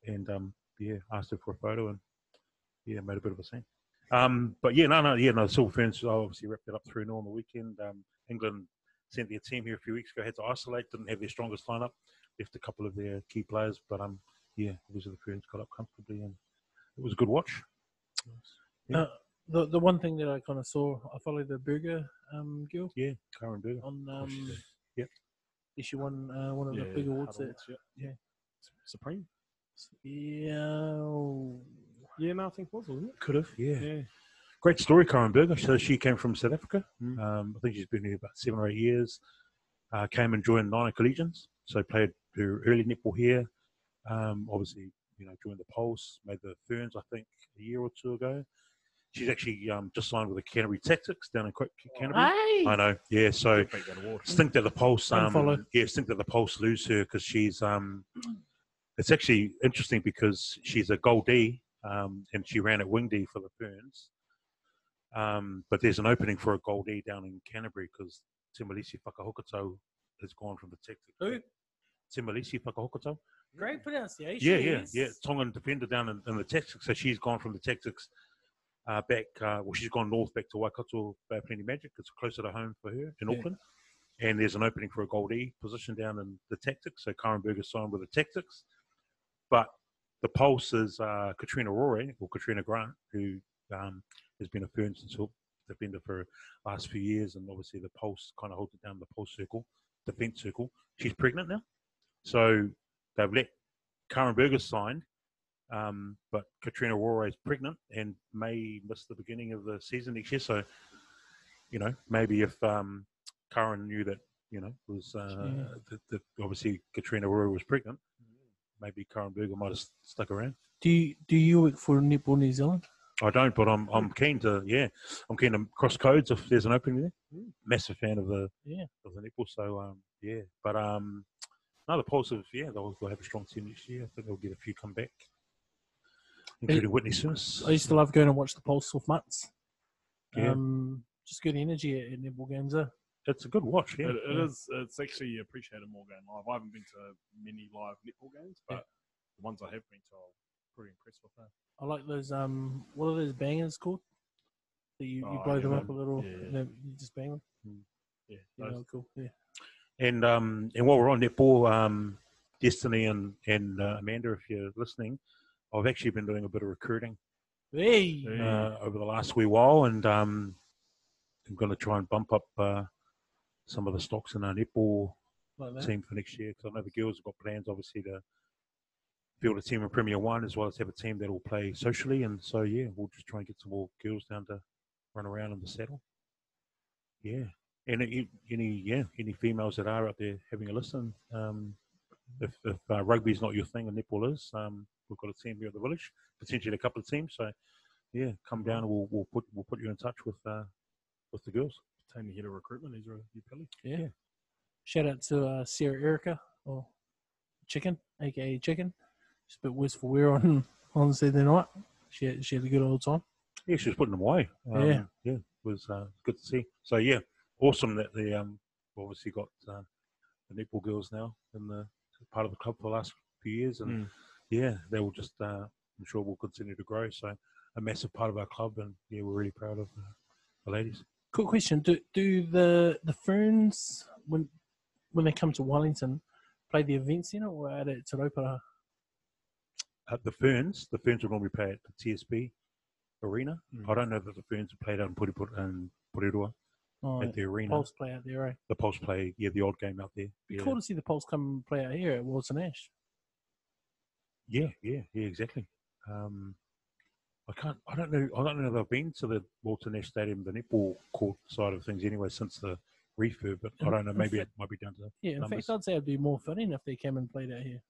and um, yeah, asked her for a photo and yeah, made a bit of a scene. Um, but yeah, no, no, yeah, no. The Silver Ferns obviously wrapped it up through and on the weekend. Um, England sent their team here a few weeks ago. Had to isolate, didn't have their strongest lineup, left a couple of their key players. But um, yeah, obviously the Ferns got up comfortably and it was a good watch. Yeah. Uh, the the one thing that I kind of saw, I followed the Burger um, girl Yeah, Karin Burger. on um, a- yep. issue one uh, one of the big awards. That, yeah. yeah. Supreme. Yeah, Yeah, no, I think it was, wasn't it? Could have, yeah. Yeah. Great story, Karin Burger. So she came from South Africa. Mm. Um, I think she's been here about seven or eight years. Uh, came and joined Nine Collegians. So played her early netball here. Um, obviously, you know, joined the Pulse, made the Ferns, I think, a year or two ago. She's actually um, just signed with the Canterbury Tactics down in Qu- Canterbury. Hey! I know, yeah. So Take that stink that the Pulse, Unfollow. um, yeah, stink that the Pulse lose her because she's. Um, it's actually interesting because she's a goldie um, and she ran at Wing D for the Ferns. Um, but there's an opening for a goldie down in Canterbury because Temalisi Fakahokotau has gone from the Tactics. Who? Temalisi Fakahokotau. Great pronunciation. Yeah, yeah, yeah. Tongan defender down in, in the Tactics. So she's gone from the Tactics uh, back, uh, well, she's gone north back to Waikato Bay of Plenty Magic. It's closer to home for her in Yeah. Auckland. And there's an opening for a Gold E position down in the Tactics. So Karin Burger signed with the Tactics. But the Pulse is uh, Katrina Rore, or Katrina Grant, who um, has been a Ferns defender for the last few years. And obviously the Pulse kind of holds it down the Pulse circle, defence circle. She's pregnant now. So they've let Karin Burger signed, um, but Katrina Rore is pregnant and may miss the beginning of the season next year. So, you know, maybe if um, Karin knew that, you know, was uh, Yeah. that, that obviously Katrina Rore was pregnant, maybe Karin Burger might have stuck around. Do you do you work for Netball New Zealand? I don't, but I'm I'm keen to yeah, I'm keen to cross codes if there's an opening there. Mm. Massive fan of the Yeah. of the netball, so um yeah, but um no, the Pulse of yeah they'll, they'll have a strong team next year. I think they'll get a few come back, including Whitney Sims. I used to love going and watch the Pulse with Mutts. Yeah. Um, just good energy at, at netball games. There. It's a good watch. Yeah, It, it Yeah. is. It's actually appreciated more going live. I haven't been to many live netball games, but Yeah. the ones I have been to, I'm pretty impressed with that. I like those. Um, what are those bangers called? That you, you Oh, blow yeah, them up a little, Yeah, yeah. you just bang them. Yeah, Yeah, those- cool. Yeah. And um, and while we're on netball, um, Destiny and and uh, Amanda, if you're listening, I've actually been doing a bit of recruiting Hey. uh, over the last wee while, and um, I'm going to try and bump up uh, some of the stocks in our netball like team for next year because I know the girls have got plans, obviously, to field a team in Premier One as well as have a team that will play socially. And so, yeah, we'll just try and get some more girls down to run around in the saddle. Yeah, and any, any yeah, any females that are out there having a listen, um, if, if uh, rugby's not your thing and netball is, um, we've got a team here at the village, potentially a couple of teams. So, yeah, come down and we'll, we'll put we'll put you in touch with uh, with the girls. Tony head of recruitment, Ezra Upelli. Yeah. Shout out to uh, Sarah Erica or Chicken, aka Chicken. She's a bit worse for wear on [laughs] on Saturday night. She had, she had a good old time. Yeah, she was putting them away. Um, Yeah. yeah, it was uh, good to see. So yeah, awesome that they um obviously got uh, the netball girls now in the part of the club for the last few years, and Mm. yeah, they will just uh, I'm sure will continue to grow. So a massive part of our club, and yeah, we're really proud of uh, the ladies. Quick question: Do do the the Ferns when when they come to Wellington play the event centre or out at Te Rauparaha? At the Ferns, the Ferns will normally play at the TSB arena. Mm. I don't know that the Ferns have played out in Puriput and Porirua Oh, at the arena. Pulse play out there, eh? The Pulse play, yeah, the odd game out there. Be Yeah. cool to see the Pulse come and play out here at Wilson Ash. Yeah, yeah, yeah, exactly. Um, I can't. I don't know. I don't know if I've been to the Walter Nash Stadium, the netball court side of things, anyway, since the refurb. But I don't know. Maybe fact- it might be down to. Yeah, in Numbers. fact, I'd say it'd be more fitting if they came and played out here.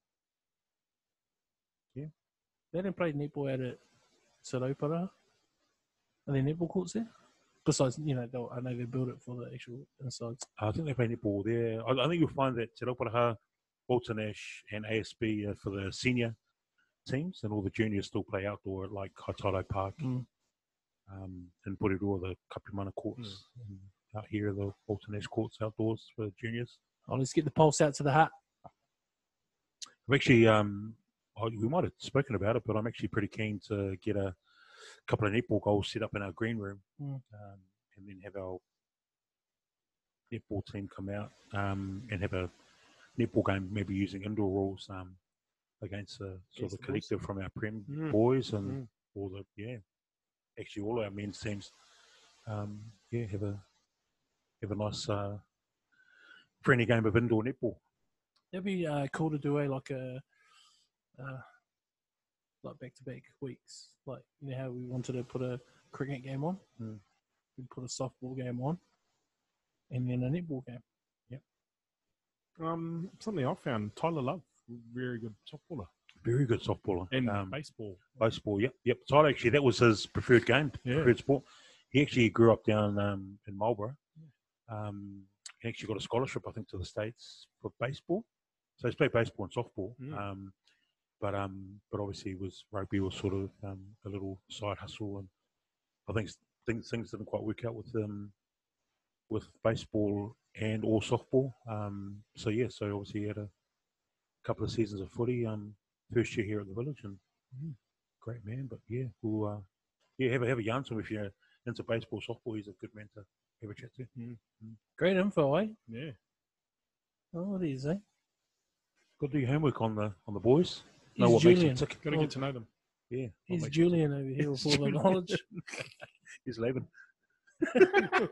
Yeah. They didn't play netball out at Rauparaha. Are there netball courts there? Besides, you know, they'll, I know they built it for the actual insides. I think they play netball there. I, I think you'll find that Te Rauparaha, Walter Nash, and ASB are for the senior teams, and all the juniors still play outdoor at like Haitaro Park Mm. um, and Porirua, the Kapimana courts. And out here, the Walter Nash courts outdoors for juniors. Oh, let's get the pulse out to the hat. I'm actually, um, I, we might have spoken about it, but I'm actually pretty keen to get a couple of netball goals set up in our green room, Mm. um, and then have our netball team come out um, and have a netball game, maybe using indoor rules um, against a sort Against of the a boys. collective from our prem Mm. boys and Mm. all the yeah, actually all our men's teams. Um, yeah, have a have a nice uh, friendly game of indoor netball. It'd be uh, cool to do a like a uh, like back to back weeks, like you know how we wanted to put a cricket game on, Mm. we put a softball game on, and then a netball game. Um, something I found Tyler Love, very good softballer, Very good softballer. and um, baseball. Baseball, yep, yep. So actually, that was his preferred game, Yeah. preferred sport. He actually grew up down um, in Marlborough. Um, he actually got a scholarship, I think, to the states for baseball. So he's played baseball and softball. Mm. Um, but um, but obviously, was rugby was sort of um, a little side hustle, and I think things things didn't quite work out with um, with baseball and or softball. Um, so yeah, so obviously he had a couple of seasons of footy. Um, first year here at the village, and great man. But yeah, we'll uh, yeah have a have a yarn to him if you're into baseball, softball. He's a good man to have a chat to. Great info, eh? Yeah, Oh, it is, eh? Got to do your homework on the on the boys. Know He's what Julian. makes them tick. got to get to know them. Yeah, He's Julian over here with [laughs] all the knowledge. [laughs] He's Laban. [laughs]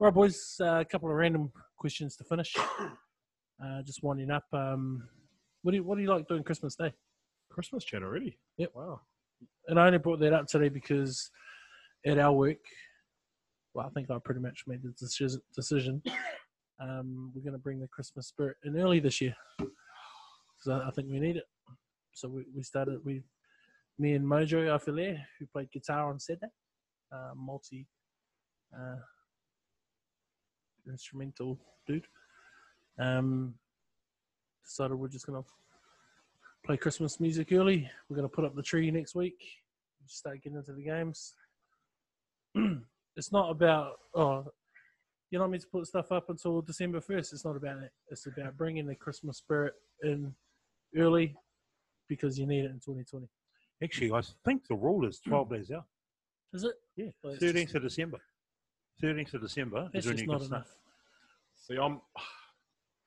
Right, boys. uh, A couple of random questions to finish. [coughs] Uh, just winding up. Um, what do you, what do you like doing Christmas Day? Christmas chat already. Yep. Wow. And I only brought that up today because at our work, well, I think I pretty much made the decision. decision. [coughs] Um, we're going to bring the Christmas spirit in early this year. So I think we need it. So we, we started, we, me and Mojo Afile, who played guitar on Saturday, uh, multi uh, instrumental dude, um, decided we're just going to play Christmas music early. We're going to put up the tree next week. Start getting into the games. [clears throat] it's not about oh, you're not meant to put stuff up until December first. It's not about it. It's about bringing the Christmas spirit in early because you need it in 2020. Actually, I think the rule is 12 days out. Is it? Yeah, Well, 13th of December. 13th of December That's is when just you not can enough. start. See, I'm.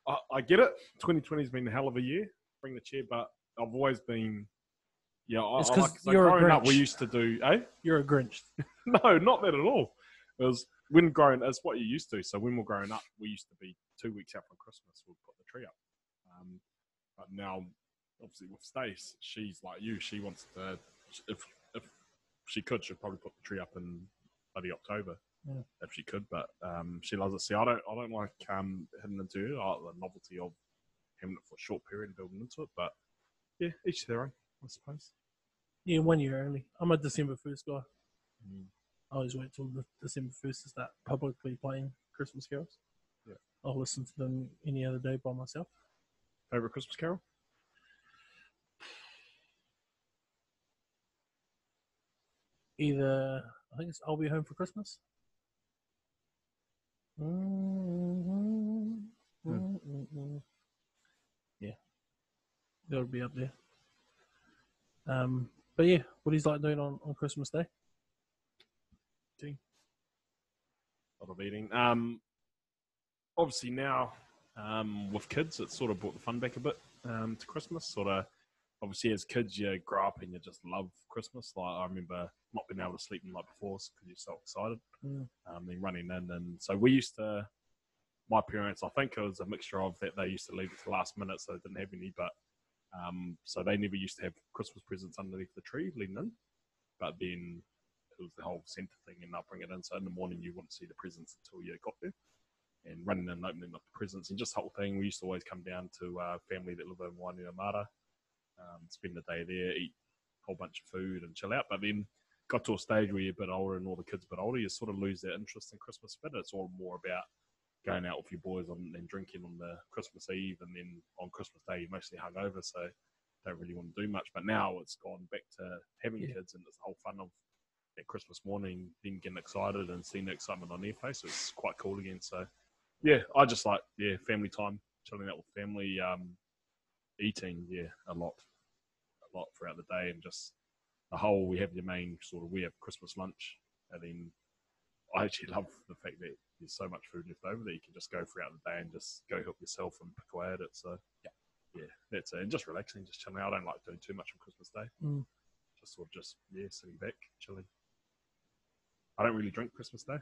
I, I get it. 2020 has been a hell of a year. Bring the chair, but I've always been. Yeah, I, It's I like, you're a growing up, we used to do. Eh? You're a Grinch. [laughs] No, not that at all. It was when growing. It's what you used to. So when we're growing up, we used to be two weeks out from Christmas. We'd put the tree up. Um, but now, obviously, with Stace, she's like you. She wants to. If if she could, she'd probably put the tree up in bloody October Yeah. if she could. But um, she loves it. See, I don't. I don't like um hitting into. I like the novelty of having it for a short period and building into it. But yeah, each their own, I suppose. Yeah, one year only. I'm a December first guy. I always wait till the December first to start publicly playing Christmas carols. Yeah. I'll listen to them any other day by myself. Favorite Christmas Carol? Either I think it's I'll be home for Christmas. Mm, mm, mm, mm. Yeah, that'll be up there. Um, but yeah, what he's like doing on, on Christmas Day. A lot of eating. Um, obviously now um, with kids, it's sort of brought the fun back a bit um, to Christmas. Sort of, obviously as kids, you grow up and you just love Christmas. Like I remember not being able to sleep the night before because you're so excited. Mm. Um, then running in, and so we used to. My parents, I think it was a mixture of that they used to leave it to the last minute, so they didn't have any. But um, so they never used to have Christmas presents underneath the tree leading in. But then it was the whole centre thing, and they'll bring it in. So in the morning, you wouldn't see the presents until you got there. And running in and opening up the presents, and just the whole thing. We used to always come down to uh, family that live in Wainuiomata, um, spend the day there, eat a whole bunch of food, and chill out. But then got to a stage where you're a bit older and all the kids a bit older, you sort of lose that interest in Christmas a bit. It's all more about going out with your boys on, and drinking on the Christmas Eve, and then on Christmas Day you're mostly hungover, so don't really want to do much. But now it's gone back to having Yeah. kids and it's the whole fun of that Christmas morning, then getting excited and seeing the excitement on their face. It's quite cool again. So yeah, I just like yeah family time, chilling out with family, um, eating yeah a lot, a lot throughout the day, and just the whole. We have your main sort of we have Christmas lunch, and then I actually love the fact that there's so much food left over that you can just go throughout the day and just go help yourself and pick away at it. So yeah, yeah, that's it. And just relaxing, just chilling. I don't like doing too much on Christmas Day. Mm. Just sort of just yeah, sitting back, chilling. I don't really drink Christmas Day.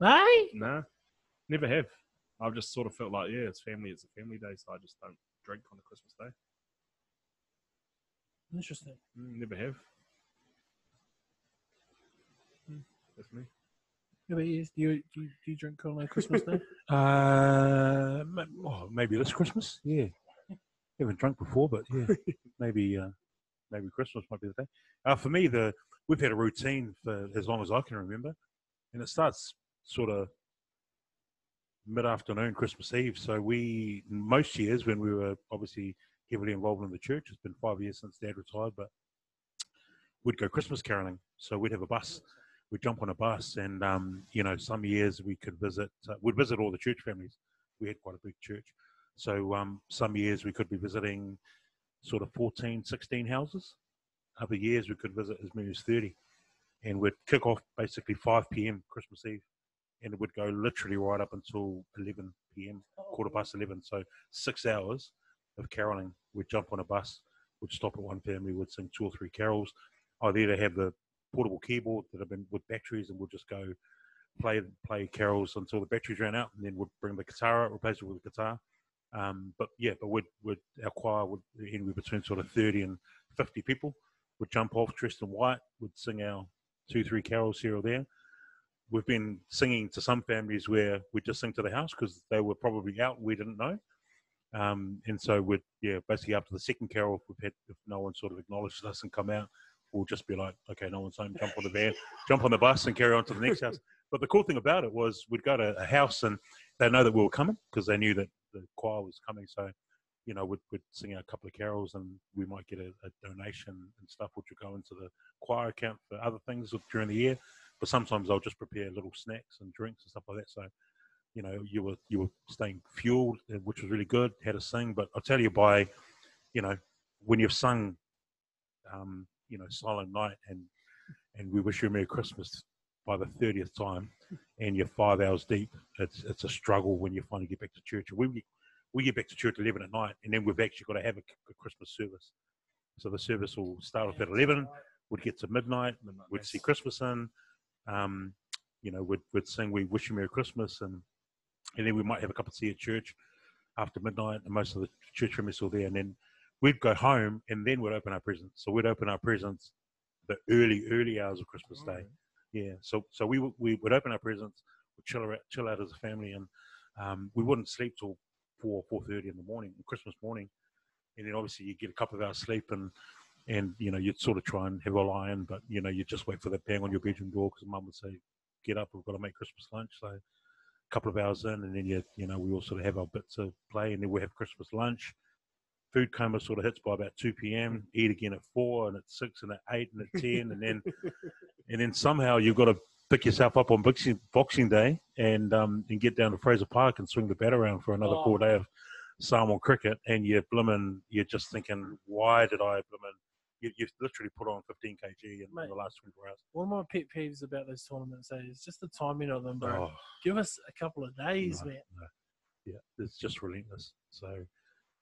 Hey, No, never have. I've just sort of felt like yeah, it's family. It's a family day, so I just don't drink on the Christmas Day. interesting. Mm, never have. Mm, that's me. Yeah, but yes, do you do you, do you drink on a Christmas Day? [laughs] Uh, oh, maybe this Christmas. Yeah, haven't drunk before, but yeah, [laughs] maybe uh, maybe Christmas might be the day. Uh, for me, the we've had a routine for as long as I can remember, and it starts sort of mid afternoon, Christmas Eve. So we most years when we were obviously heavily involved in the church. It's been five years since Dad retired, but we'd go Christmas caroling. So we'd have a bus. We'd jump on a bus, and um, you know, some years we could visit. Uh, we'd visit all the church families. We had quite a big church, so um, some years we could be visiting sort of 14, 16 houses. Other years we could visit as many as 30. And we'd kick off basically 5 p.m. Christmas Eve. And it would go literally right up until 11 p.m., quarter past 11. So six hours of caroling. We'd jump on a bus, we'd stop at one family, would sing two or three carols. I'd either have the portable keyboard that have been with batteries and we'll just go play play carols until the batteries ran out and then we'd bring the guitar out, replace it with a guitar. Um, but yeah, but we'd, we'd, our choir would anywhere between sort of thirty and fifty people would jump off dressed in white, would sing our two three carols here or there. We've been singing to some families where we just sing to the house because they were probably out we didn't know. Um, and so we'd yeah basically after the second carol, if we've had if no one sort of acknowledged us and come out, we'll just be like, okay, no one's home, jump on the van, jump on the bus and carry on to the next house. But the cool thing about it was we'd go to a house and they know that we were coming because they knew that the choir was coming. So, you know, we'd, we'd sing out a couple of carols and we might get a, a donation and stuff, which would go into the choir account for other things during the year. But sometimes I'll just prepare little snacks and drinks and stuff like that. So, you know, you were you were staying fueled, uh, which was really good. Had to sing, but I'll tell you by, you know, when you've sung, um, you know, Silent Night and and we wish you a Merry Christmas by the thirtieth time, and you're five hours deep, it's it's a struggle when you finally get back to church. We we get back to church at eleven at night, and then we've actually got to have a, a Christmas service. So the service will start off at eleven. We'd get to midnight. Midnight We'd see Christmas in. Um, you know, we'd, we'd sing "We Wish You Merry Christmas," and and then we might have a cup of tea at church after midnight, and most of the church families still there. And then we'd go home, and then we'd open our presents. So we'd open our presents the early, early hours of Christmas Day. Yeah. So so we would we would open our presents, we'd chill out, chill out as a family, and um, we wouldn't sleep till four four thirty in the morning, Christmas morning, and then obviously you get a couple of hours sleep, and and you know you'd sort of try and have a lie in, but you know you just wait for that bang on your bedroom door because mum would say, "Get up, we've got to make Christmas lunch." So a couple of hours in, and then you you know we all sort of have our bits of play, and then we have Christmas lunch. Food coma sort of hits by about two p.m. Eat again at four, and at six, and at eight, and at ten, and then [laughs] and then somehow you've got to pick yourself up on Boxing, boxing Day and um, and get down to Fraser Park and swing the bat around for another Oh. four day of Samoan cricket, and you're blimmin', you're just thinking, why did I blimmin'? You, you've literally put on 15 kg in, Mate. the last 24 hours. One of my pet peeves about those tournaments is just the timing of them, bro. Oh, Give us a couple of days, No, man. no. Yeah, it's just relentless. So,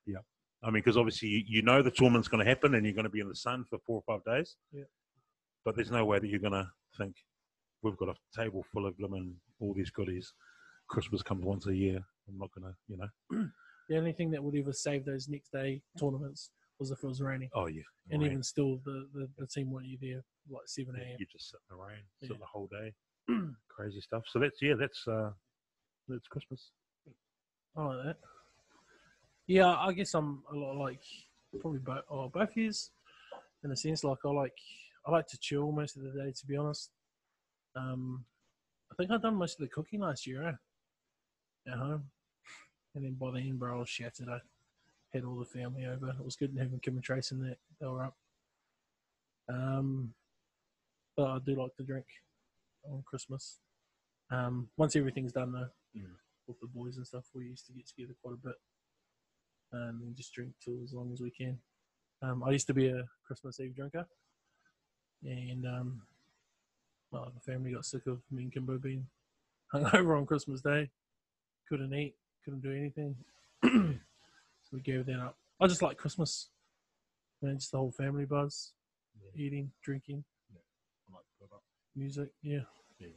yeah. I mean, because obviously you, you know the tournament's going to happen and you're going to be in the sun for four or five days. Yeah. But there's no way that you're going to think, we've got a table full of lemon, all these goodies. Christmas comes once a year. I'm not going to, you know. [clears throat] The only thing that would ever save those next day tournaments was if it was raining. Oh, yeah. And rain. even still, the, the, the team want you there like 7 a.m. you just sit in the rain, sit the whole day. [clears throat] Crazy stuff. So that's, yeah, that's, uh, that's Christmas. I like that. Yeah, I guess I'm a lot like probably both, oh, both years in a sense. Like I like I like to chill most of the day, to be honest. Um, I think I've done most of the cooking last year, eh? At home, and then by the end, bro, I was shattered. I had all the family over. It was good having Kim and Trace in that. They were up. Um, but I do like to drink on Christmas. Um, once everything's done though, with the boys and stuff, we used to get together quite a bit um, and just drink till as long as we can. Um, I used to be a Christmas Eve drinker, and um, well, the family got sick of me and Kimbo being [laughs] hungover on Christmas Day. Couldn't eat, couldn't do anything, [clears throat] so we gave that up. I just like Christmas, man, just the whole family buzz, eating, drinking, I like to put up. music. Yeah, Yeah.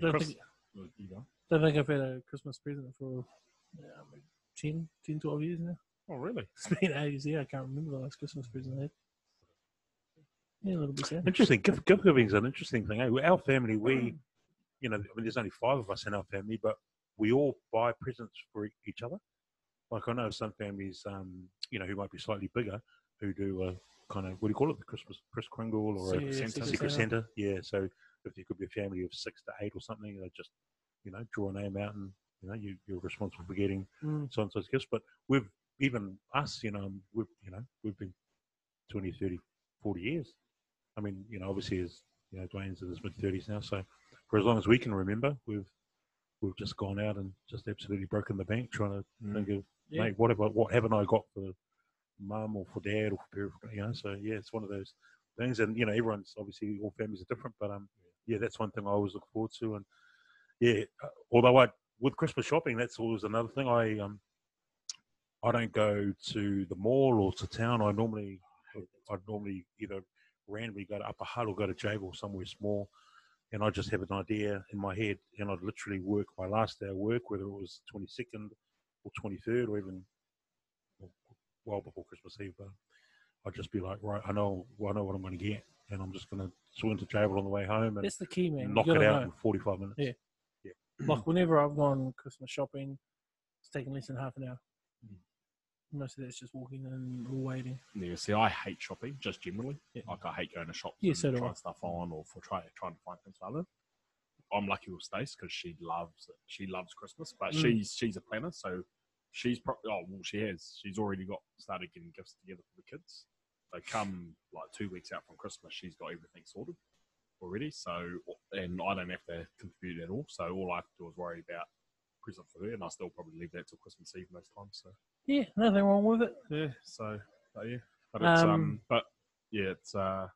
don't Chris, think, don't think I've had a Christmas present for yeah, maybe 10, 10, 12 years now. Oh, really? [laughs] It's been ages. Yeah, I can't remember the last Christmas present I had. Yeah, a little bit sad. Interesting. Gift, gift giving is an interesting thing. eh? Our family, we, you know, I mean, there's only five of us in our family, but we all buy presents for each other. Like I know some families, um, you know, who might be slightly bigger, who do a kind of what do you call it, the Christmas Kris Kringle or Yeah, a Secret Secret, Santa. Santa. Yeah. So if there could be a family of six to eight or something, they just, you know, draw a name out and you know you, you're responsible for getting Mm. so and so's gifts. But we've even us, you know, we've you know we've been 20, 30, 40 years. I mean, you know, obviously, as you know, Dwayne's in his mid thirties now, so for as long as we can remember, we've we've just gone out and just absolutely broken the bank trying to Mm. think of, Yeah. mate, what have I, what haven't I got for mum or for dad or for parent, you know? So yeah, it's one of those things, and you know, everyone's obviously all families are different, but um, yeah, that's one thing I always look forward to, and yeah, uh, although I with Christmas shopping, that's always another thing. I um, I don't go to the mall or to town. I normally, I normally either randomly go to Upper Hutt or go to Jago or somewhere small, and I just have an idea in my head, and I'd literally work my last day of work, whether it was twenty second or twenty third or even well before Christmas Eve. But I'd just be like, right, I know, I know what I'm going to get, and I'm just going to swing to Jago on the way home and That's the key, man. You knock it gotta out know. in forty five minutes. Yeah. yeah. [clears throat] Like whenever I've gone Christmas shopping, it's taken less than half an hour. Mm. Most of that's just walking and waiting. Yeah, see, I hate shopping just generally. Yeah. Like I hate going to shops Yeah, and so do I. trying stuff on or for try, trying to find things for other. I'm lucky with Stace because she loves it. She loves Christmas, but Mm. she's she's a planner, so she's probably oh well she has she's already got started getting gifts together for the kids. So come like two weeks out from Christmas, she's got everything sorted already. So and I don't have to contribute at all. So all I have to do is worry about present for her, and I still probably leave that till Christmas Eve most times. So Yeah, nothing wrong with it. yeah, so but yeah, but it's um, Um, but yeah, it's uh,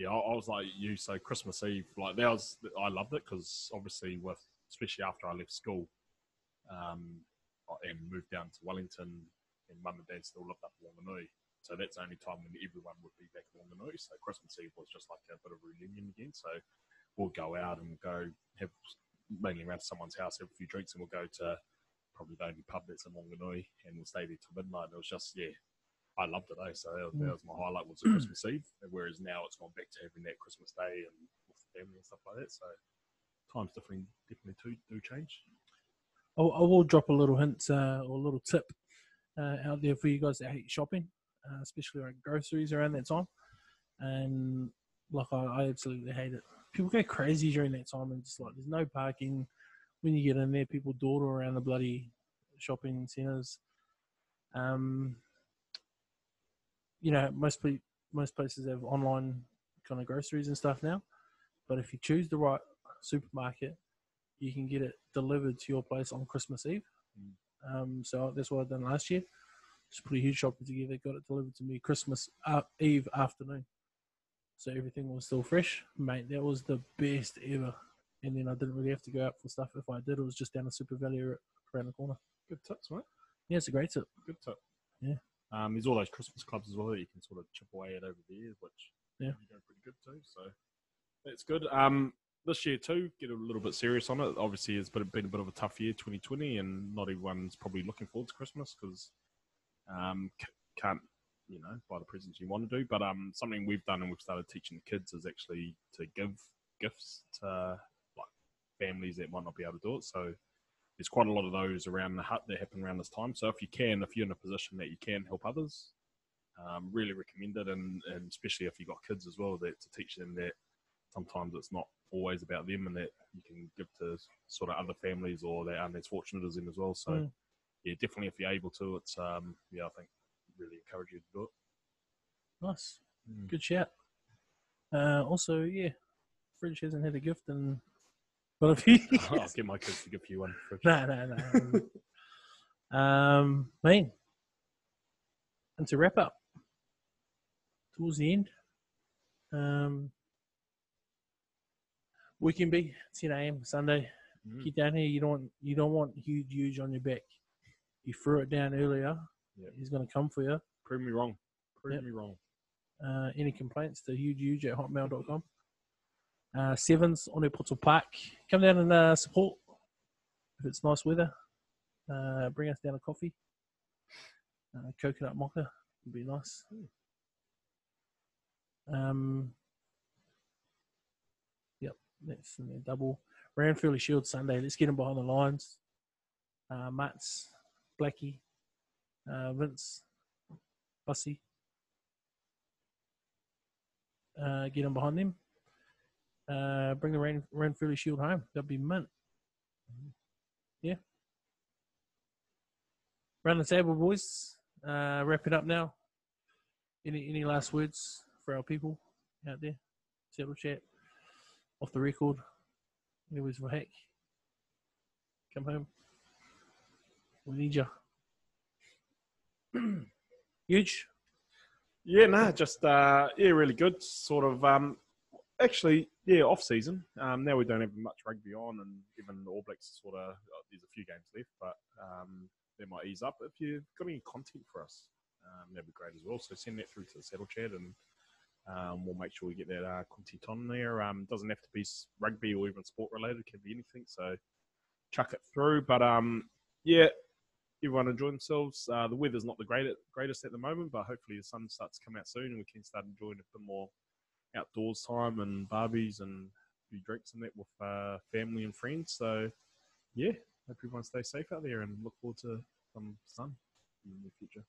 yeah, I, I was like you. So Christmas Eve, like that was I loved it because obviously with especially after I left school, um, and moved down to Wellington, and mum and dad still lived up in Wanganui. So that's the only time when everyone would be back in Wanganui. So Christmas Eve was just like a bit of reunion again. So we'll go out and go have mainly around someone's house, have a few drinks, and we'll go to probably the only pub that's in Wanganui, and we'll stay there till midnight. It was just yeah, I loved it. Eh? So that was, that was my highlight was Christmas [clears throat] Eve. Whereas now it's gone back to having that Christmas Day and with the family and stuff like that. So times definitely definitely do, do change. I, I will drop a little hint uh, or a little tip uh, out there for you guys that hate shopping. uh, especially around groceries around that time. And like I, I absolutely hate it. People go crazy during that time, and just like there's no parking. When you get in there, people dawdle around the bloody shopping centres. Um, you know, most pe- most places have online kind of groceries and stuff now. But if you choose the right supermarket, you can get it delivered to your place on Christmas Eve. Um, so that's what I done last year. Just put a huge shopper together, got it delivered to me Christmas uh, Eve afternoon. So everything was still fresh, mate. That was the best ever. And then I didn't really have to go out for stuff. If I did, it was just down the Super Value around the corner. Good tips, mate. Yeah, it's a great tip. Good tip. Yeah. Um, there's all those Christmas clubs as well that you can sort of chip away at over the years, which Yeah. you go pretty good too. So that's good. Um, this year too, get a little bit serious on it. Obviously, it's been, been a bit of a tough year, 2020, and not everyone's probably looking forward to Christmas because um, c- can't you know buy the presents you want to do. But um, something we've done and we've started teaching the kids is actually to give gifts to like families that might not be able to do it. So there's quite a lot of those around the hut that happen around this time. So if you can, if you're in a position that you can help others, um, really recommend it, and, and especially if you've got kids as well, that to teach them that sometimes it's not always about them, and that you can give to sort of other families or that aren't as fortunate as them as well. So Mm. yeah, definitely if you're able to, it's um, yeah, I think really encourage you to do it. Nice. Mm. Good shout. Uh, also, yeah, Fridge hasn't had a gift in quite a few I'll get my kids to give you one. No, no, no. um, man, and to wrap up, towards the end, um, weekend be 10 a.m. Sunday. Mm. Get down here. You don't want you don't want huge, huge on your back. You threw it down earlier. Yep. He's going to come for you. Prove me wrong. Prove Yep. me wrong. Uh, any complaints to hugehuge at hotmail.com. Uh, sevens on Portal Park. Come down and uh, support if it's nice weather. Uh, bring us down a coffee. Uh, coconut mocha would be nice. Um, yep, that's in. Double. Round Fairly Shield Sunday. Let's get them behind the lines. Uh, Mats, Blackie, uh, Vince, Bussy uh, get them behind them. Uh, bring the rain, rain fairly shield home. That'd be mint. Yeah. Round the table, boys. Uh, wrap it up now. Any any last words for our people out there? Saddle Chat. Off the record. Anyways, for heck. Come home. We need you. [clears throat] Huge. Yeah, no, just uh, yeah, really good. Sort of, um, actually, yeah, off season. Um, now we don't have much rugby on, and even the All Blacks sort of uh, there's a few games left, but um, they might ease up. If you've got any content for us, um, that'd be great as well. So send that through to the Saddle Chat, and um, we'll make sure we get that uh, content on there. Um, doesn't have to be rugby or even sport related; it can be anything. So chuck it through. But um, yeah, everyone enjoy themselves. Uh, the weather's not the greatest, greatest at the moment, but hopefully the sun starts to come out soon and we can start enjoying a bit more outdoors time and barbies and a few drinks and that with uh, family and friends. So, yeah, hope everyone stays safe out there and look forward to some sun in the future.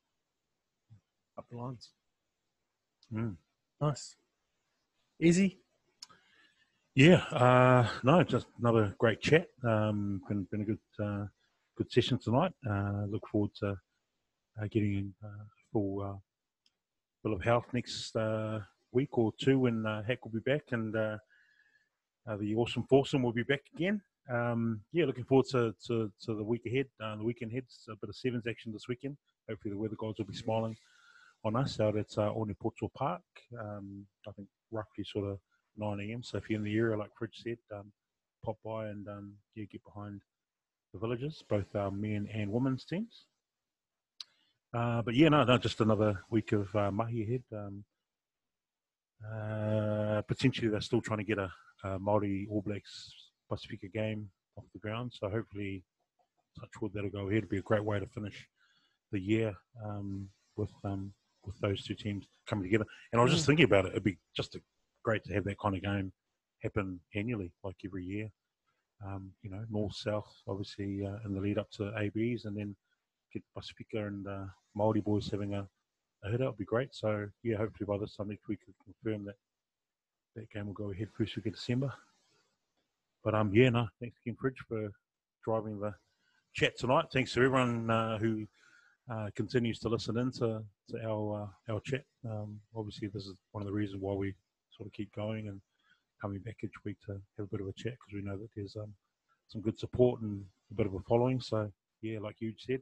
Up the lines. Mm. Nice. Easy. Yeah, uh, no, just another great chat. Um, been been a good uh, good session tonight. Uh, look forward to uh, getting in uh, full uh, bill of health next uh, week or two when uh, Heck will be back and uh, uh, the awesome foursome will be back again. Um, yeah, looking forward to, to, to the week ahead. Uh, the weekend ahead, It's a bit of sevens action this weekend. Hopefully, the weather gods will be smiling on us out at uh, Orney Park. Um, I think roughly sort of 9 a.m. So if you're in the area, like Fridge said, um, pop by and um, yeah, get behind the villagers, both our men and women's teams. Uh, but yeah, no, no, just another week of uh, mahi ahead. Um, uh, potentially, they're still trying to get a, a Maori All Blacks Pasifika game off the ground. So hopefully, touch wood, that'll go ahead. It'd be a great way to finish the year um, with um, with those two teams coming together. And I was just thinking about it. It'd be just a, great to have that kind of game happen annually, like every year. Um, you know, north south, obviously, uh, in the lead up to ABs, and then get Pasifika and uh, Maori boys having a a hitter, it'd be great. So yeah, hopefully by this time next week we can confirm that that game will go ahead first week of December. But um, yeah, no, thanks again, Fridge, for driving the chat tonight. Thanks to everyone uh, who uh, continues to listen in to, to our uh, our chat. Um, obviously, this is one of the reasons why we sort of keep going and coming back each week to have a bit of a chat because we know that there's um, some good support and a bit of a following. So yeah, like you said,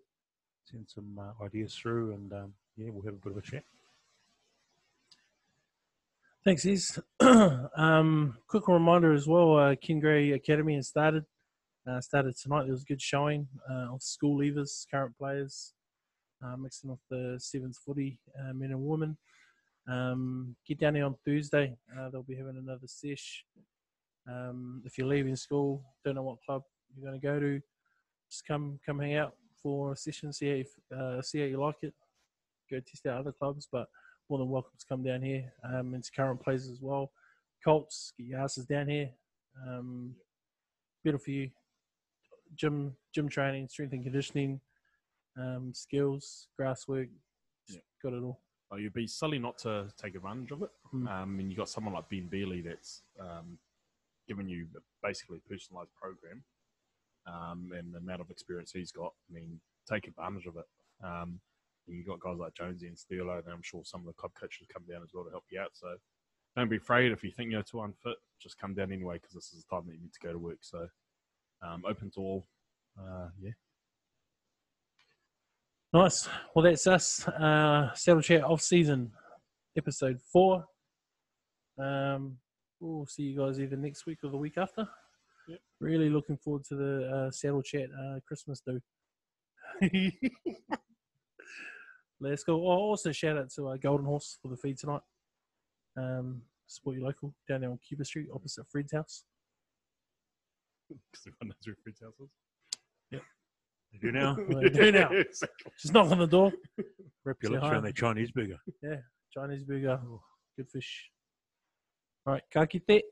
send some uh, ideas through, and um, yeah, we'll have a bit of a chat. Thanks, Iz. [clears throat] um, quick reminder as well, uh, Ken Gray Academy has started. Uh, started tonight. There was a good showing uh, of school leavers, current players, uh, mixing off the sevens footy, uh, men and women. Um, get down here on Thursday. Uh, they'll be having another sesh. Um, if you're leaving school, don't know what club you're going to go to, just come come hang out for a session, see how you, uh, see how you like it. Go test out other clubs, but more than welcome to come down here. Um, into current players as well. Colts, get your asses down here. Um, better for you. Gym, gym training, strength and conditioning, um, skills, grass work. Yeah. Got it all. Oh, you'd be silly not to take advantage of it. Mm. Um, and you got someone like Ben Bealey that's um, giving you basically a personalised program, um, and the amount of experience he's got. I mean, take advantage of it. Um, you got guys like Jonesy and Steelo, and I'm sure some of the club coaches come down as well to help you out. So don't be afraid if you think you're too unfit. Just come down anyway because this is the time that you need to go to work. So um, open to all. Uh, yeah. Nice. Well, that's us. Uh, Saddle Chat off season, episode four. Um, we'll see you guys either next week or the week after. Yep. Really looking forward to the uh, Saddle Chat uh, Christmas do. [laughs] Let's go. Oh, also, shout out to uh, Golden Horse for the feed tonight. Um, support your local down there on Cuba Street, opposite Fred's house. Because everyone knows where Fred's house is. Yep. They do now. [laughs] They do now. [laughs] Just knock on the door. Wrap your lips around that Chinese burger. Yeah, Chinese burger, good fish. All right, ka kite.